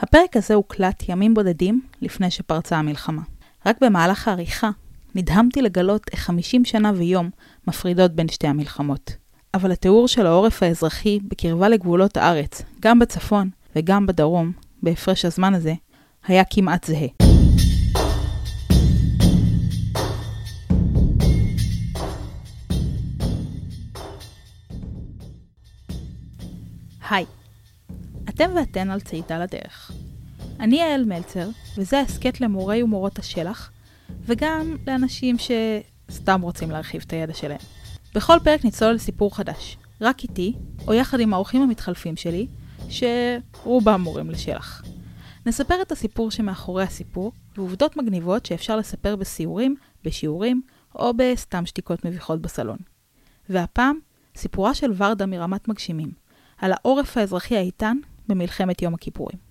הפרק הזה הוקלט ימים בודדים לפני שפרצה המלחמה. רק במהלך העריכה נדהמתי לגלות איך 50 שנה ויום מפרידות בין שתי המלחמות. אבל התיאור של העורף האזרחי בקרבה לגבולות הארץ, גם בצפון וגם בדרום, בהפרש הזמן הזה, היה כמעט זהה. היי, אתם ואתן על צעידה לדרך. אני יעל מלצר, וזה הסכת למורי ומורות השלח, וגם לאנשים שסתם רוצים להרחיב את הידע שלהם. בכל פרק נצלול לסיפור חדש, רק איתי, או יחד עם האורחים המתחלפים שלי, שרובם מורים לשלח. נספר את הסיפור שמאחורי הסיפור, ועובדות מגניבות שאפשר לספר בסיורים, בשיעורים, או בסתם שתיקות מביכות בסלון. והפעם, סיפורה של ורדה מרמת מגשימים, על העורף האזרחי האיתן במלחמת יום הכיפורים.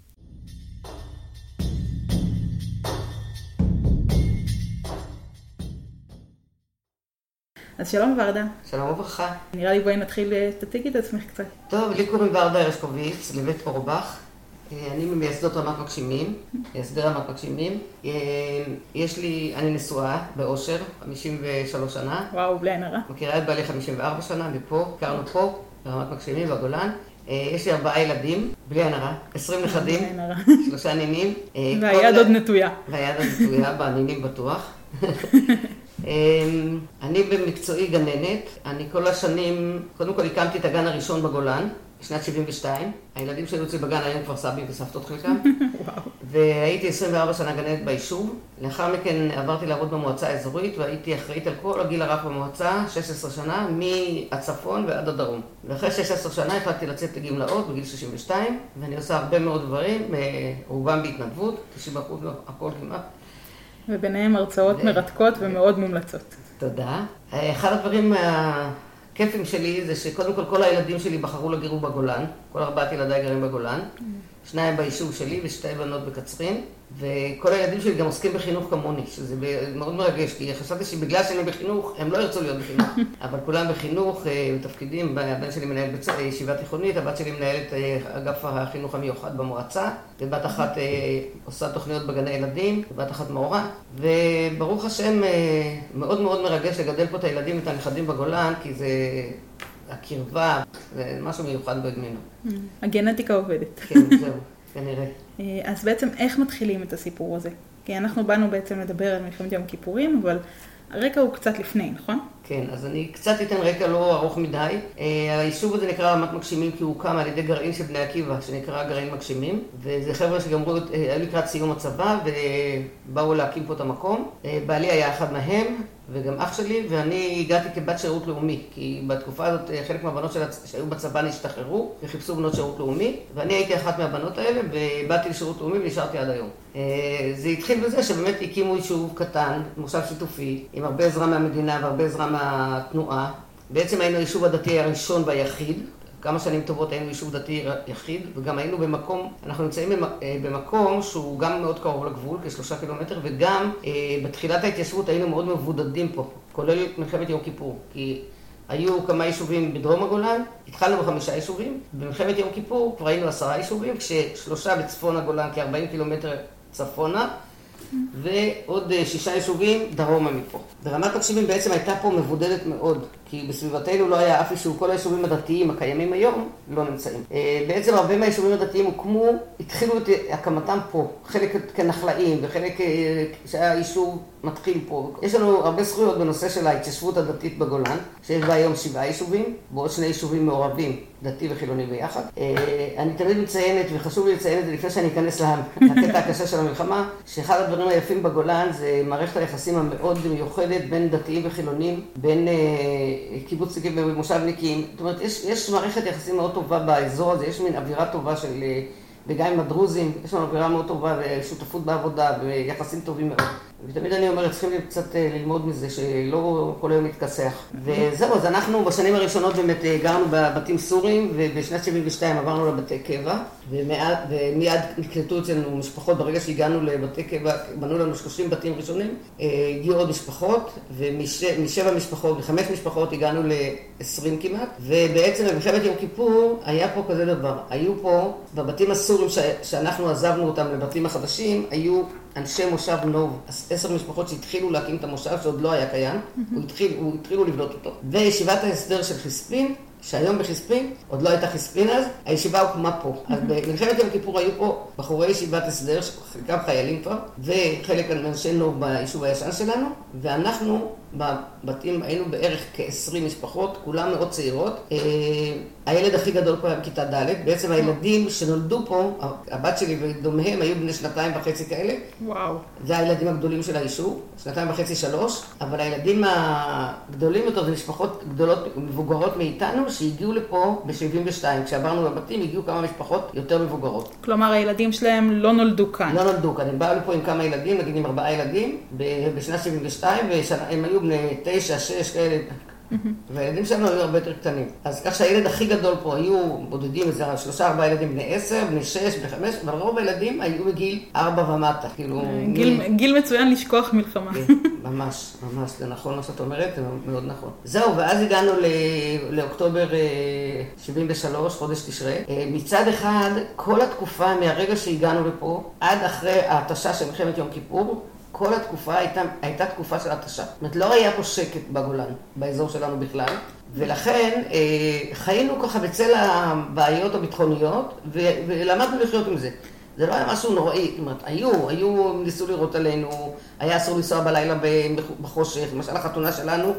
אז שלום ורדה. שלום וברכה. נראה לי בואי נתחיל, אה, תציגי את עצמך קצת. טוב, לי קוראים ורדה הרשקוביץ, לבית אורבך. אה, אני ממייסדות רמת מגשימים, מייסדי רמת מגשימים. אה, יש לי, אני נשואה באושר, 53 שנה. וואו, בלי עין הרע. מכירה את בעלי 54 שנה, מפה, הכרנו פה, ברמת מגשימים, בגולן. יש לי ארבעה ילדים, בלי עין הרע, 20 נכדים, שלושה נינים. והיד עוד נטויה. והיד עוד נטויה, בנינים בטוח. אמ, אני במקצועי גננת, אני כל השנים, קודם כל הקמתי את הגן הראשון בגולן, בשנת 72. הילדים שלי אצלי בגן היום כבר סבים וסבתות חלקם. והייתי 24 שנה גננת ביישוב. לאחר מכן עברתי לעבוד במועצה האזורית והייתי אחראית על כל הגיל הרך במועצה, 16 שנה, מהצפון ועד הדרום. ואחרי 16 שנה החלטתי לצאת לגמלאות בגיל 62, ואני עושה הרבה מאוד דברים, אה, רובם בהתנדבות, 90 אחוז, הכל כמעט. וביניהם הרצאות מרתקות ומאוד מומלצות. תודה. אחד הדברים הכיפים שלי זה שקודם כל כל הילדים שלי בחרו לגרו בגולן, כל ארבעת ילדיי גרים בגולן, שניים ביישוב שלי ושתי בנות בקצרין. וכל הילדים שלי גם עוסקים בחינוך כמוני, שזה מאוד מרגש, כי חשבתי שבגלל שאני בחינוך, הם לא ירצו להיות בחינוך. אבל כולם בחינוך, אה, בתפקידים, הבן שלי מנהל ישיבה תיכונית, הבת שלי מנהלת אה, אגף החינוך המיוחד במועצה, ובת אחת אה, עושה תוכניות בגני ילדים, ובת אחת מורה. וברוך השם, מאוד מאוד מרגש לגדל פה את הילדים ואת הנכדים בגולן, כי זה... הקרבה, זה משהו מיוחד בגמינו. הגנטיקה עובדת. כן, זהו, כנראה. אה, אז בעצם איך מתחילים את הסיפור הזה? כי אנחנו באנו בעצם לדבר על מלחמת יום הכיפורים, אבל הרקע הוא קצת לפני, נכון? כן, אז אני קצת אתן רקע לא ארוך מדי. אה, היישוב הזה נקרא רמת מגשימים כי הוא הוקם על ידי גרעין של בני עקיבא, שנקרא גרעין מגשימים. וזה חבר'ה שגמרו, אה, היו לקראת סיום הצבא ובאו להקים פה את המקום. בעלי היה אחד מהם, וגם אח שלי, ואני הגעתי כבת שירות לאומי, כי בתקופה הזאת חלק מהבנות שלה, שהיו בצבא נשתחררו וחיפשו בנות שירות לאומי, ואני הייתי אחת מהבנות האלה, ובאתי לשירות לאומי ונשארתי עד היום. אה, זה התחיל בזה שבאמת הקימו יישוב קטן, מושב שיתופי, עם הרבה עזרה מהמדינה והרבה עזרה מהתנועה. בעצם היינו היישוב הדתי הראשון והיחיד, כמה שנים טובות היינו יישוב דתי יחיד, וגם היינו במקום, אנחנו נמצאים אה, במקום שהוא גם מאוד קרוב לגבול, כשלושה קילומטר, וגם אה, בתחילת ההתיישבות היינו מאוד מבודדים פה, כולל מלחמת יום כיפור, כי היו כמה יישובים בדרום הגולן, התחלנו בחמישה יישובים, במלחמת יום כיפור כבר היינו עשרה יישובים, כששלושה בצפון הגולן, כ-40 קילומטר צפונה, ועוד אה, שישה יישובים דרומה מפה. ברמת הגשימים בעצם הייתה פה מבודדת מאוד, כי בסביבתנו לא היה אף יישוב, כל היישובים הדתיים הקיימים היום לא נמצאים. אה, בעצם הרבה מהיישובים הדתיים הוקמו, התחילו את הקמתם פה, חלק כנחלאים וחלק אה, שהיה יישוב מתחיל פה. יש לנו הרבה זכויות בנושא של ההתיישבות הדתית בגולן, שיש בה היום שבעה יישובים, ועוד שני יישובים מעורבים, דתי וחילוני ביחד. אני תמיד מציינת, וחשוב לי לציין את זה לפני שאני אכנס לקטע הקשה של המלחמה, שאחד הדברים היפים בגולן זה מערכת היחסים המאוד מיוחדת בין דתיים וחילונים, בין אה, קיבוצניקים ומושבניקים. זאת אומרת, יש, יש מערכת יחסים מאוד טובה באזור הזה, יש מין אווירה טובה של... אה, וגם עם הדרוזים, יש לנו אווירה מאוד טובה ושותפות בעבודה ויחסים טובים מאוד. ותמיד אני אומרת, צריכים קצת אה, ללמוד מזה, שלא כל היום להתכסח. וזהו, אז אנחנו בשנים הראשונות באמת אה, גרנו בבתים סורים, ובשנת 72 עברנו לבתי קבע, ומיד נקלטו אצלנו משפחות, ברגע שהגענו לבתי קבע, בנו לנו 30 בתים ראשונים, אה, הגיעו עוד משפחות, ומשבע משפחות, מחמש משפחות הגענו ל-20 כמעט, ובעצם במלחמת יום כיפור היה פה כזה דבר, היו פה, בבתים הסורים שאנחנו עזבנו אותם לבתים החדשים, היו אנשי מושב נוב, עשר משפחות שהתחילו להקים את המושב שעוד לא היה קיים, הוא התחיל, הוא התחילו לבנות אותו. וישיבת ההסדר של חיספין, שהיום בחיספין, עוד לא הייתה חיספין אז, הישיבה הוקמה פה. אז במלחמת יום כיפור היו פה בחורי ישיבת הסדר, חלקם חיילים כבר, וחלק אנשי נוב ביישוב הישן שלנו, ואנחנו בבתים היינו בערך כ-20 משפחות, כולן מאוד צעירות. אה, הילד הכי גדול פה היה בכיתה ד', בעצם הילדים שנולדו פה, הבת שלי ודומיהם היו בני שנתיים וחצי כאלה. וואו. זה הילדים הגדולים של היישוב, שנתיים וחצי, שלוש, אבל הילדים הגדולים יותר זה משפחות גדולות, מבוגרות מאיתנו, שהגיעו לפה ב-72. כשעברנו לבתים הגיעו כמה משפחות יותר מבוגרות. כלומר, הילדים שלהם לא נולדו כאן. לא נולדו כאן, הם באו לפה עם כמה ילדים, נגיד עם ארבעה ילדים, בשנת 72, והם היו בני תשע, שש, כאלה, והילדים שלנו היו הרבה יותר קטנים. אז כך שהילד הכי גדול פה היו בודדים, איזה שלושה ארבעה ילדים בני עשר, בני שש, בני חמש, אבל רוב הילדים היו בגיל ארבע ומטה. כאילו... גיל, מ... גיל מצוין לשכוח מלחמה. כן, ממש, ממש, זה נכון מה שאת אומרת, זה מאוד נכון. זהו, ואז הגענו ל... לאוקטובר 73, אה, חודש תשרי. אה, מצד אחד, כל התקופה מהרגע שהגענו לפה, עד אחרי ההתשה של מלחמת יום כיפור, כל התקופה הייתה, הייתה תקופה של התשה. זאת אומרת, לא היה פה שקט בגולן, באזור שלנו בכלל, ולכן אה, חיינו ככה בצל הבעיות הביטחוניות, ו, ולמדנו לחיות עם זה. זה לא היה משהו נוראי, זאת אומרת, היו, היו, ניסו לירות עלינו, היה אסור לנסוע בלילה בחושך, למשל החתונה שלנו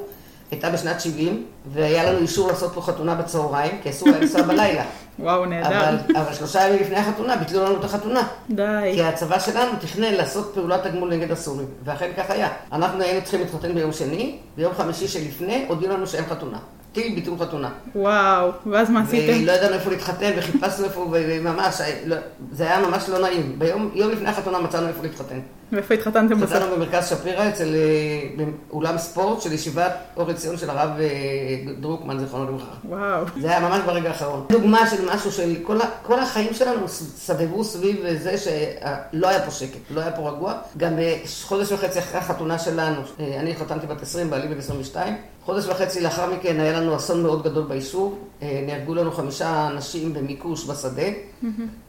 הייתה בשנת 70, והיה לנו אישור לעשות פה חתונה בצהריים, כי אסור היה לנסוע בלילה. וואו, נהדר. אבל, אבל שלושה ימים לפני החתונה ביטלו לנו את החתונה. די. כי הצבא שלנו תכנן לעשות פעולת תגמול נגד הסורים, ואכן כך היה. אנחנו היינו צריכים להתחתן ביום שני, ביום חמישי שלפני הודיעו לנו שאין חתונה. טיל ביטול חתונה. וואו, ואז מה עשיתם? ולא ידענו איפה להתחתן, וחיפשנו איפה, וממש, לא, זה היה ממש לא נעים. ביום, יום לפני החתונה מצאנו איפה להתחתן. ואיפה התחתנתם בסוף? התחתנו במרכז שפירא, אצל אה, אולם ספורט של ישיבת אור עציון של הרב אה, דרוקמן, זיכרונו לברכה. וואו. זה היה ממש ברגע האחרון. דוגמה של משהו של כל, כל החיים שלנו סבבו סביב זה שלא היה פה שקט, לא היה פה רגוע. גם חודש וחצי אחרי החתונה שלנו, אה, אני התחתנתי בת 20, בעלי בן 22. חודש וחצי לאחר מכן היה לנו אסון מאוד גדול ביישוב. נהרגו לנו חמישה אנשים במיקוש בשדה,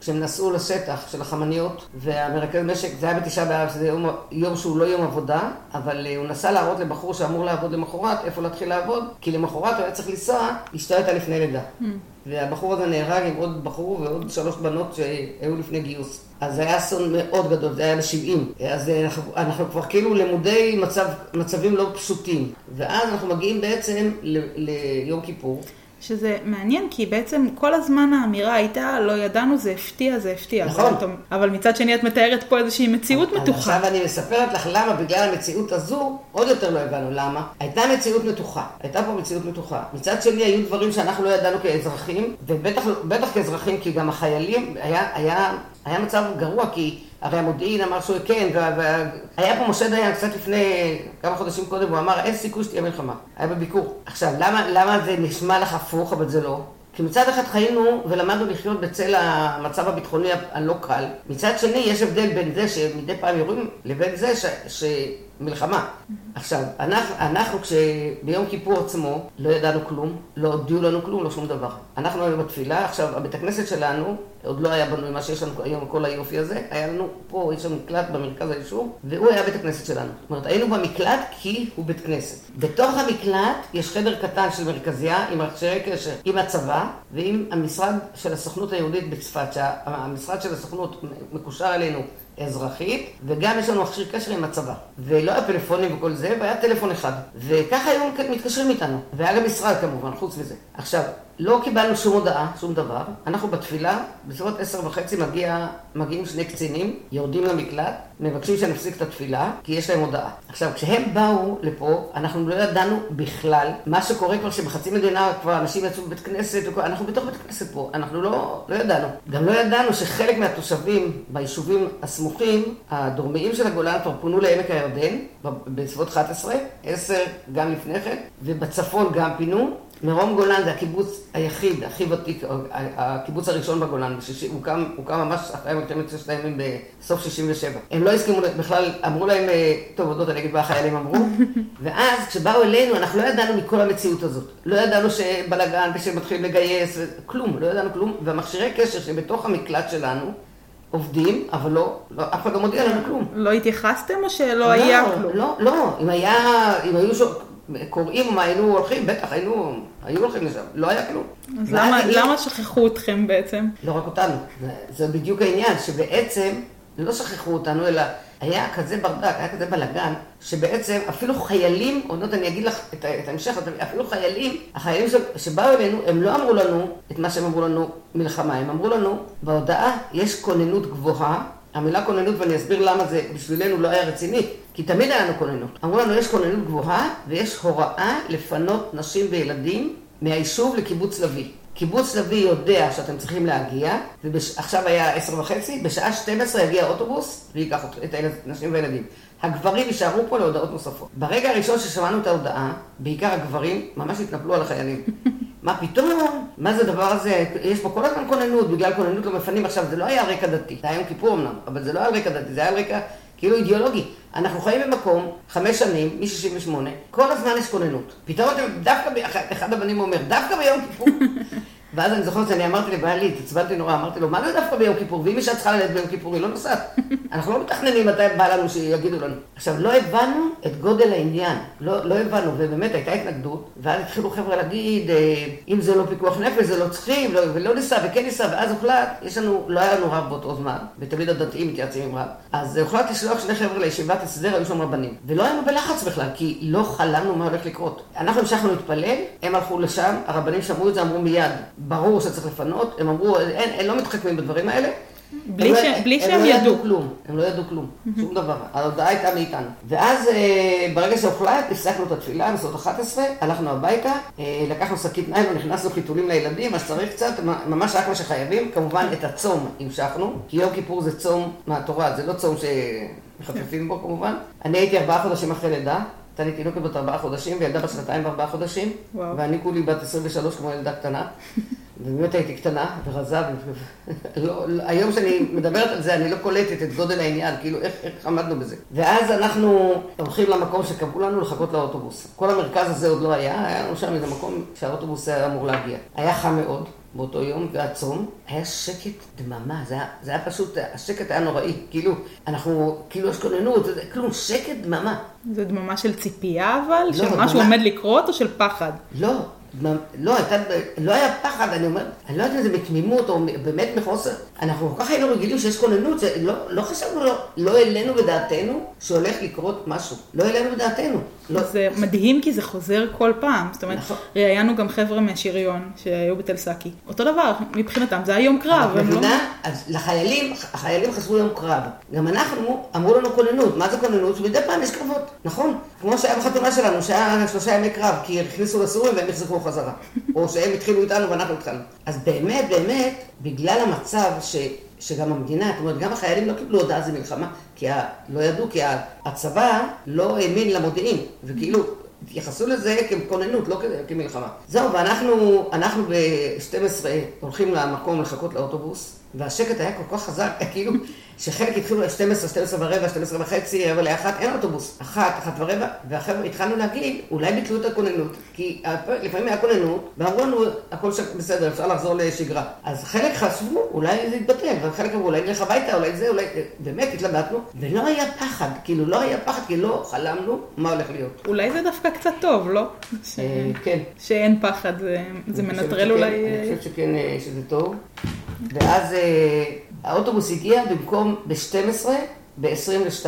כשהם נסעו לשטח של החמניות, והמרכז משק, זה היה בתשעה באב, שזה יום, יום שהוא לא יום עבודה, אבל uh, הוא נסע להראות לבחור שאמור לעבוד למחרת, איפה להתחיל לעבוד, כי למחרת הוא היה צריך לנסוע, אשתו הייתה לפני לידה. Mm. והבחור הזה נהרג עם עוד בחור ועוד שלוש בנות שהיו לפני גיוס. אז זה היה אסון מאוד גדול, זה היה ב-70. אז אה, אנחנו, אנחנו כבר כאילו למודי מצב, מצבים לא פשוטים. ואז אנחנו מגיעים בעצם ליום כיפור. שזה מעניין, כי בעצם כל הזמן האמירה הייתה, לא ידענו, זה הפתיע, זה הפתיע. נכון. זה, אבל מצד שני את מתארת פה איזושהי מציאות מתוחה. עכשיו אני מספרת לך למה, בגלל המציאות הזו, עוד יותר לא הבנו למה. הייתה מציאות מתוחה, הייתה פה מציאות מתוחה. מצד שני היו דברים שאנחנו לא ידענו כאזרחים, ובטח כאזרחים, כי גם החיילים, היה, היה, היה מצב גרוע, כי... הרי המודיעין אמר שהוא כן, והיה פה משה דיין קצת לפני כמה חודשים קודם, הוא אמר אין סיכוי שתהיה מלחמה. היה בביקור. עכשיו, למה, למה זה נשמע לך הפוך, אבל זה לא? כי מצד אחד חיינו ולמדנו לחיות בצל המצב הביטחוני הלא קל. מצד שני, יש הבדל בין זה שמדי פעם יורים לבין זה ש... ש... מלחמה. עכשיו, אנחנו, אנחנו כשביום כיפור עצמו לא ידענו כלום, לא הודיעו לנו כלום, לא שום דבר. אנחנו היינו בתפילה, עכשיו, הבית הכנסת שלנו עוד לא היה בנוי מה שיש לנו היום, כל היופי הזה, היה לנו פה, יש לנו מקלט במרכז היישוב, והוא היה בית הכנסת שלנו. זאת אומרת, היינו במקלט כי הוא בית כנסת. בתוך המקלט יש חדר קטן של מרכזייה עם מכשירי קשר עם הצבא ועם המשרד של הסוכנות היהודית בצפת, שהמשרד של הסוכנות מקושר אלינו אזרחית, וגם יש לנו מכשיר קשר עם הצבא. ולא היה פלאפונים וכל זה, והיה טלפון אחד. וככה היו מתקשרים איתנו. והיה גם משרד כמובן, חוץ מזה. עכשיו, לא קיבלנו שום הודעה, שום דבר. אנחנו בתפילה, בסביבות עשר וחצי מגיע, מגיעים שני קצינים, יורדים למקלט, מבקשים שנפסיק את התפילה, כי יש להם הודעה. עכשיו, כשהם באו לפה, אנחנו לא ידענו בכלל מה שקורה כבר שבחצי מדינה כבר אנשים יצאו בבית כנסת, וכל, אנחנו בתוך בית כנסת פה, אנחנו לא, לא ידענו. גם לא ידענו שחלק מהתושבים ביישובים הסמוכים הדרומיים של הגולן כבר פונו לעמק הירדן, בסביבות 11, 10 גם לפני כן, ובצפון גם פינו. מרום גולן זה הקיבוץ היחיד, הכי ותיק, הקיבוץ הראשון בגולן, הוא הוקם, הוקם ממש אחרי מלחמת ששת הימים בסוף 67. הם לא הסכימו בכלל, אמרו להם, אה, טוב, עוד לא אני אגיד מה החיילים אמרו, ואז כשבאו אלינו, אנחנו לא ידענו מכל המציאות הזאת. לא ידענו שבלאגן ושמתחילים לגייס, כלום, לא ידענו כלום, והמכשירי קשר שבתוך המקלט שלנו, עובדים, אבל לא, לא, אף אחד לא מודיע לנו כלום. לא התייחסתם או שלא לא, היה כלום? לא, לא, אם היה, אם היו. קוראים מה היינו הולכים, בטח היינו, היו הולכים לשם, לא היה כלום. אז למה, למה שכחו אתכם בעצם? לא רק אותנו, זה, זה בדיוק העניין, שבעצם לא שכחו אותנו, אלא היה כזה ברדק, היה כזה בלאגן, שבעצם אפילו חיילים, עוד מעט אני אגיד לך את, את ההמשך, אפילו חיילים, החיילים שבאו אלינו, הם לא אמרו לנו את מה שהם אמרו לנו מלחמה, הם אמרו לנו, בהודעה יש כוננות גבוהה, המילה כוננות, ואני אסביר למה זה בשבילנו לא היה רציני, כי תמיד היה לנו כוננות. אמרו לנו, יש כוננות גבוהה ויש הוראה לפנות נשים וילדים מהיישוב לקיבוץ לביא. קיבוץ לביא יודע שאתם צריכים להגיע, ועכשיו היה עשר וחצי, בשעה 12 יגיע אוטובוס וייקח את הנשים והילדים. הגברים יישארו פה להודעות נוספות. ברגע הראשון ששמענו את ההודעה, בעיקר הגברים ממש התנפלו על החיילים. מה פתאום? מה זה הדבר הזה? יש פה כל הזמן כוננות, בגלל כוננות לא מפנים. עכשיו, זה לא היה רקע דתי, זה היה יום כיפור אמנם, אבל זה לא היה על רקע דתי, זה היה על רקע כאילו אידיאולוגי. אנחנו חיים במקום, חמש שנים, מ-68, כל הזמן יש כוננות. פתאום אתם, דווקא, אחד הבנים אומר, דווקא ביום כיפור. ואז אני זוכרת שאני אמרתי לבעלי, התעצבנתי נורא, אמרתי לו, מה זה דווקא ביום כיפור? ואם אישה צריכה ללדת ביום כיפור, היא לא נוסעת. אנחנו לא מתכננים מתי בא לנו שיגידו לנו. עכשיו, לא הבנו את גודל העניין, לא, לא הבנו, ובאמת הייתה התנגדות, ואז התחילו חבר'ה להגיד, אה, אם זה לא פיקוח נפש, זה לא צריכים, לא, ולא ניסע, וכן ניסע, ואז הוחלט, יש לנו, לא היה לנו רב באותו זמן, ותמיד הדתיים מתייעצים עם רב. אז הוחלט לשלוח שני חבר'ה לישיבת הסדר, היו שם רבנים. ולא היינו בלחץ בכלל, כי לא חלמנו מה הולך לקרות. אנחנו המשכנו להתפלל, הם הלכו לשם, הרבנים שמעו את זה, אמרו מיד, ברור שצריך לפנות, הם אמרו, אין, הם לא מתחכמים בדברים האלה. בלי, ש... לא, בלי שהם לא ידעו. כלום, הם לא ידעו כלום, שום דבר. ההודעה הייתה מאיתנו. ואז אה, ברגע שהוחלט, הפסקנו את התפילה, בסביבות 11, הלכנו הביתה, אה, לקחנו שקית ניילון, נכנסנו חיתולים לילדים, אז צריך קצת, ממש רק מה שחייבים. כמובן, את הצום המשכנו, כי יום כיפור זה צום מהתורה, זה לא צום שמחפפים בו כמובן. אני הייתי ארבעה חודשים אחרי לידה. הייתה לי תינוקת בת ארבעה חודשים וילדה בת שנתיים וארבעה חודשים. ואני כולי בת 23 כמו ילדה קטנה, ובאמת הייתי קטנה ורזה, לא, לא, היום שאני מדברת על זה אני לא קולטת את גודל העניין, כאילו איך, איך עמדנו בזה. ואז אנחנו הולכים למקום שקבעו לנו לחכות לאוטובוס. כל המרכז הזה עוד לא היה, היה לנו שם איזה מקום שהאוטובוס היה אמור להגיע. היה חם מאוד. באותו יום, והצום, היה שקט דממה, זה היה, זה היה פשוט, השקט היה נוראי, כאילו, אנחנו, כאילו יש כוננות, כלום, שקט דממה. זה דממה של ציפייה אבל? לא, שמשהו דממה... עומד לקרות או של פחד? לא, לא, הייתה, לא היה פחד, אני אומרת, אני לא יודעת אם זה בתמימות או באמת מחוסר. אנחנו כל כך היינו רגילים שיש כוננות, לא, לא חשבנו, לא, לא העלינו בדעתנו שהולך לקרות משהו. לא העלינו בדעתנו. לא. זה מדהים כי זה חוזר כל פעם. זאת אומרת, נכון. ראיינו גם חבר'ה מהשריון שהיו בתל סאקי. אותו דבר, מבחינתם זה היה יום קרב. את מבינה? לא... אז לחיילים, החיילים חשבו יום קרב. גם אנחנו, אמרו לנו כוננות. מה זה כוננות? שמדי פעם יש קרבות, נכון? כמו שהיה בחתונה שלנו, שהיה שלושה ימי קרב, כי הכניסו לסורים והם חזרה. או שהם התחילו איתנו ואנחנו התחלנו. אז באמת, באמת, בגלל המצב ש... שגם המדינה, זאת אומרת, גם החיילים לא קיבלו הודעה זה מלחמה, כי ה... לא ידעו, כי הצבא לא האמין למודיעין, וכאילו, התייחסו לזה ככוננות, לא כמלחמה. זהו, ואנחנו ב-12 הולכים למקום לחכות לאוטובוס, והשקט היה כל כך חזק, כאילו, שחלק התחילו ל-12, 12 ורבע, 12 וחצי, רבע לאחת, אין אוטובוס. אחת, אחת ורבע, והחבר'ה התחלנו להגיד, אולי ביטלו את הכוננות, כי לפעמים היה כוננות, ואמרו לנו, הכל בסדר, אפשר לחזור לשגרה. אז חלק חשבו, אולי זה יתבטל, וחלק אמרו, אולי נלך הביתה, אולי זה, אולי... באמת התלבטנו, ולא היה פחד, כאילו לא היה פחד, כי לא חלמנו מה הולך להיות. אולי זה דווקא קצת טוב, לא? אה, כן. שאין פחד, זה מנטרל אולי... אני חושבת שכן, אה, שזה טוב. ואז אה, האוטובוס הגיע במקום ב-12, ב-22.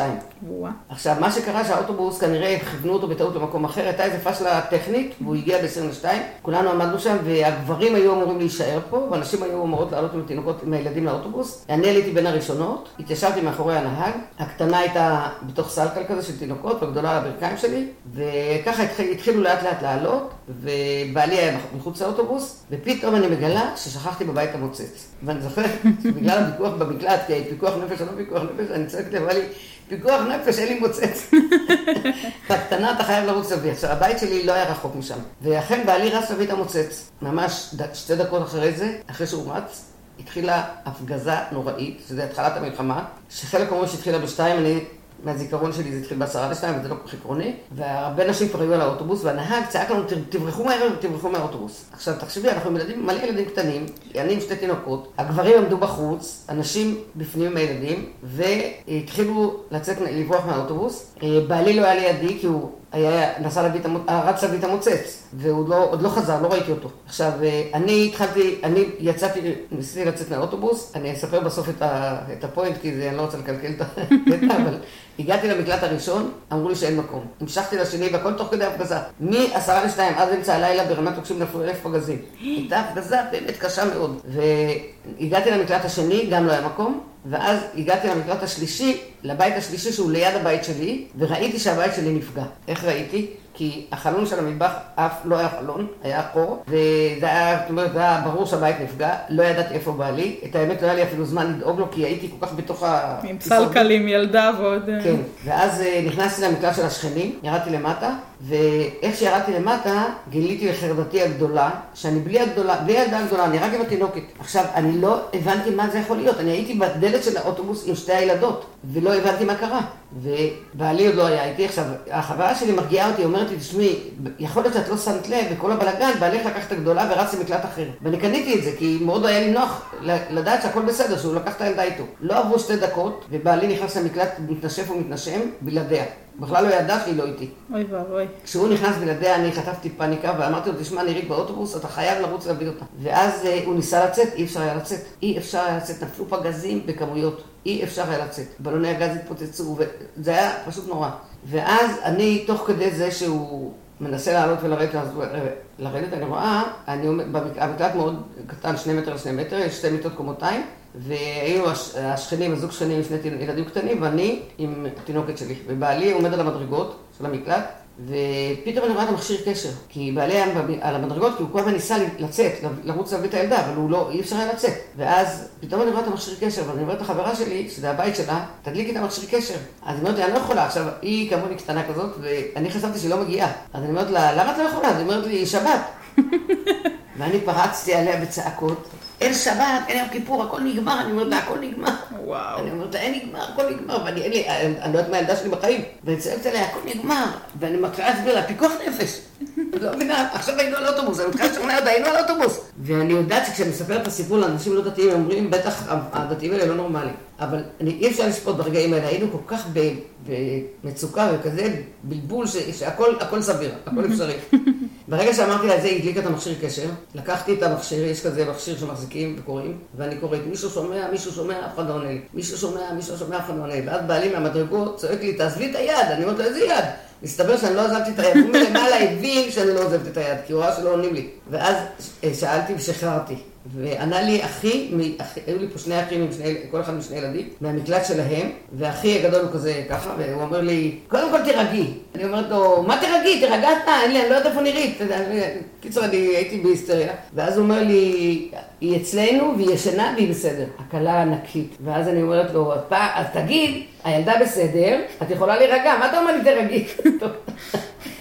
עכשיו, מה שקרה שהאוטובוס כנראה כיוונו אותו בטעות למקום אחר, הייתה איזה פשלה טכנית, והוא הגיע ב-22, כולנו עמדנו שם, והגברים היו אמורים להישאר פה, ואנשים היו אמורות לעלות עם התינוקות, עם הילדים לאוטובוס. אני עליתי בין הראשונות, התיישבתי מאחורי הנהג, הקטנה הייתה בתוך סלקל כזה של תינוקות, והגדולה על הברכיים שלי, וככה התחילו לאט לאט לעלות. ובעלי היה מחוץ לאוטובוס, ופתאום אני מגלה ששכחתי בבית המוצץ. ואני זוכרת, בגלל הוויכוח במקלט, כי פיקוח נפש או לא פיקוח נפש, אני צועקת לבעלי, פיקוח נפש, אין לי מוצץ. בקטנה אתה חייב לרוץ להביא. עכשיו, הבית שלי לא היה רחוק משם. ואכן בעלי רץ להביא את המוצץ. ממש שתי דקות אחרי זה, אחרי שהוא רץ, התחילה הפגזה נוראית, שזה התחלת המלחמה, שחלק אומרים שהתחילה בשתיים, אני מהזיכרון שלי זה התחיל בעשרה לשתיים, וזה לא כל כך עקרוני, והרבה נשים כבר היו על האוטובוס, והנהג צעק לנו, תברחו מהר, תברחו מהאוטובוס. עכשיו, תחשבי, אנחנו עם ילדים, מלא ילדים קטנים, אני עם שתי תינוקות, הגברים עמדו בחוץ, הנשים בפנים עם הילדים, והתחילו לצאת, לברוח מהאוטובוס. אה, בעלי לא היה לידי, כי הוא היה, נסע להביא את המוצץ, אה, רץ להביא את המוצץ, והוא לא, עוד לא חזר, לא ראיתי אותו. עכשיו, אה, אני התחלתי, אני יצאתי, ניסיתי לצאת מהאוטובוס, אני אספר בסוף את, ה, את הפוינט, כי זה, אני לא רוצה לקלקל את הקטע, אבל הגעתי למקלט הראשון, אמרו לי שאין מקום. המשכתי לשני, והכל תוך כדי הפגזה. מעשרה לשתיים עד אמצע הלילה ברמת תוקשים נפלו אלף פגזים. הייתה הפגזה באמת קשה מאוד. והגעתי למקלט השני, גם לא היה מקום. ואז הגעתי למקלט השלישי, לבית השלישי שהוא ליד הבית שלי, וראיתי שהבית שלי נפגע. איך ראיתי? כי החלון של המטבח אף לא היה חלון, היה חור, וזה היה, זאת אומרת, זה היה ברור שהבית נפגע, לא ידעתי איפה בעלי, את האמת לא היה לי אפילו זמן לדאוג לו, כי הייתי כל כך בתוך ה... עם סלקל עם ילדה ועוד... כן, ואז אה, נכנסתי למקלט של השכנים, ירדתי למטה, ואיך שירדתי למטה, גיליתי לחרדתי הגדולה, שאני בלי הגדולה, בלי הילדה הגדולה, אני רק עם התינוקת. עכשיו, אני לא הבנתי מה זה יכול להיות, אני הייתי בדלת של האוטובוס עם שתי הילדות, ולא הבנתי מה קרה. ובעלי עוד לא היה איתי. עכשיו, החברה שלי מרגיעה אותי, אומרת לי, תשמעי, יכול להיות שאת לא שמת לב, וכל הבלאגן, בעלך לקח את הגדולה ורץ למקלט אחר. ואני קניתי את זה, כי מאוד היה לי נוח לדעת שהכל בסדר, שהוא לקח את הילדה איתו. לא עברו שתי דקות, ובעלי נכנס למקלט, מתנשף ומתנשם, בלעדיה. בכלל לא ידע שהיא לא איתי. אוי ואבוי. כשהוא נכנס בלעדיה, אני חטפתי פאניקה, ואמרתי לו, תשמע, נירית באוטובוס, אתה חייב לרוץ להביא אותה. ואז אה, הוא ניסה לצאת, אי אפשר היה לצאת. אי אפשר היה לצאת, נפלו פגזים בכמויות. אי אפשר היה לצאת. בלוני הגז התפוצצו, וזה היה פשוט נורא. ואז אני, תוך כדי זה שהוא מנסה לעלות ולרדת, לרדת, אני רואה, אני עומד, המקלט מאוד קטן, שני מטר לשני מטר, יש שתי מיטות קומותיים, והיינו השכנים, הזוג שכנים עם שני ילדים קטנים, ואני עם התינוקת שלי. ובעלי עומד על המדרגות של המקלט, ופתאום אני רואה את המכשיר קשר, כי בעלי היה על המדרגות, כי הוא כל הזמן ניסה לצאת, לרוץ להביא את הילדה, אבל הוא לא, אי אפשר היה לצאת. ואז פתאום אני רואה את המכשיר קשר, ואני אומרת לחברה שלי, שזה הבית שלה, תדליקי את המכשיר קשר. אז היא אומרת לי, אני לא יכולה. עכשיו, היא כמוני קטנה כזאת, ואני חשבתי שהיא לא מגיעה. אז אני אומרת לה, למה את לא יכולה? אז היא אומרת לי, שבת. ואני פרצתי עליה בצעקות. אין שבת, אין יום כיפור, הכל נגמר, אני אומרת לה, הכל נגמר. וואו. אני אומרת לה, אין נגמר, הכל נגמר, ואני, אין לי, אני לא יודעת מה הילדה שלי בחיים. ואני צועקת עליה, הכל נגמר. ואני מתחילה להסביר לה, פיקוח נפש. לא מבינה, עכשיו היינו על אוטובוס, אני מתחילה לשכנע אותה, היינו על אוטובוס. ואני יודעת שכשאני מספרת את הסיפור לאנשים לא דתיים, הם אומרים, בטח הדתיים האלה לא נורמליים. אבל אי אפשר לשפוט ברגעים האלה, היינו כל כך במצוקה וכזה בלבול שהכל סביר, הכל אפשרי. ברגע שאמרתי לה את זה, היא הדליקה את המכשיר קשר, לקחתי את המכשיר, יש כזה מכשיר שמחזיקים וקוראים, ואני קוראת, מישהו שומע, מישהו שומע, אף אחד לא עונה לי. מישהו שומע, מישהו שומע, אף אחד לא עונה לי. ואז בעלי מהמדרגות צועק לי, תעזבי את היד. אני אומרת לו, איזה יד? מסתבר שאני לא עזבתי את היד. הוא מלמעלה הבין שאני לא עוזבת את היד, כי הוא ראה שלא עונים לי. ואז אה, שאלתי ושחררתי. וענה לי אחי, היו לי פה שני אחים, כל אחד עם שני ילדים, מהמקלט שלהם, ואחי הגדול הוא כזה ככה, והוא אומר לי, קודם כל תירגעי. אני אומרת לו, מה תירגעי? תירגע אתה, אין לי, אני לא יודעת איפה נירית. קיצור, אני הייתי בהיסטריה. ואז הוא אומר לי, היא אצלנו והיא ישנה והיא בסדר. הקלה ענקית. ואז אני אומרת לו, אז תגיד, הילדה בסדר, את יכולה להירגע, מה אתה אומר לי תירגעי?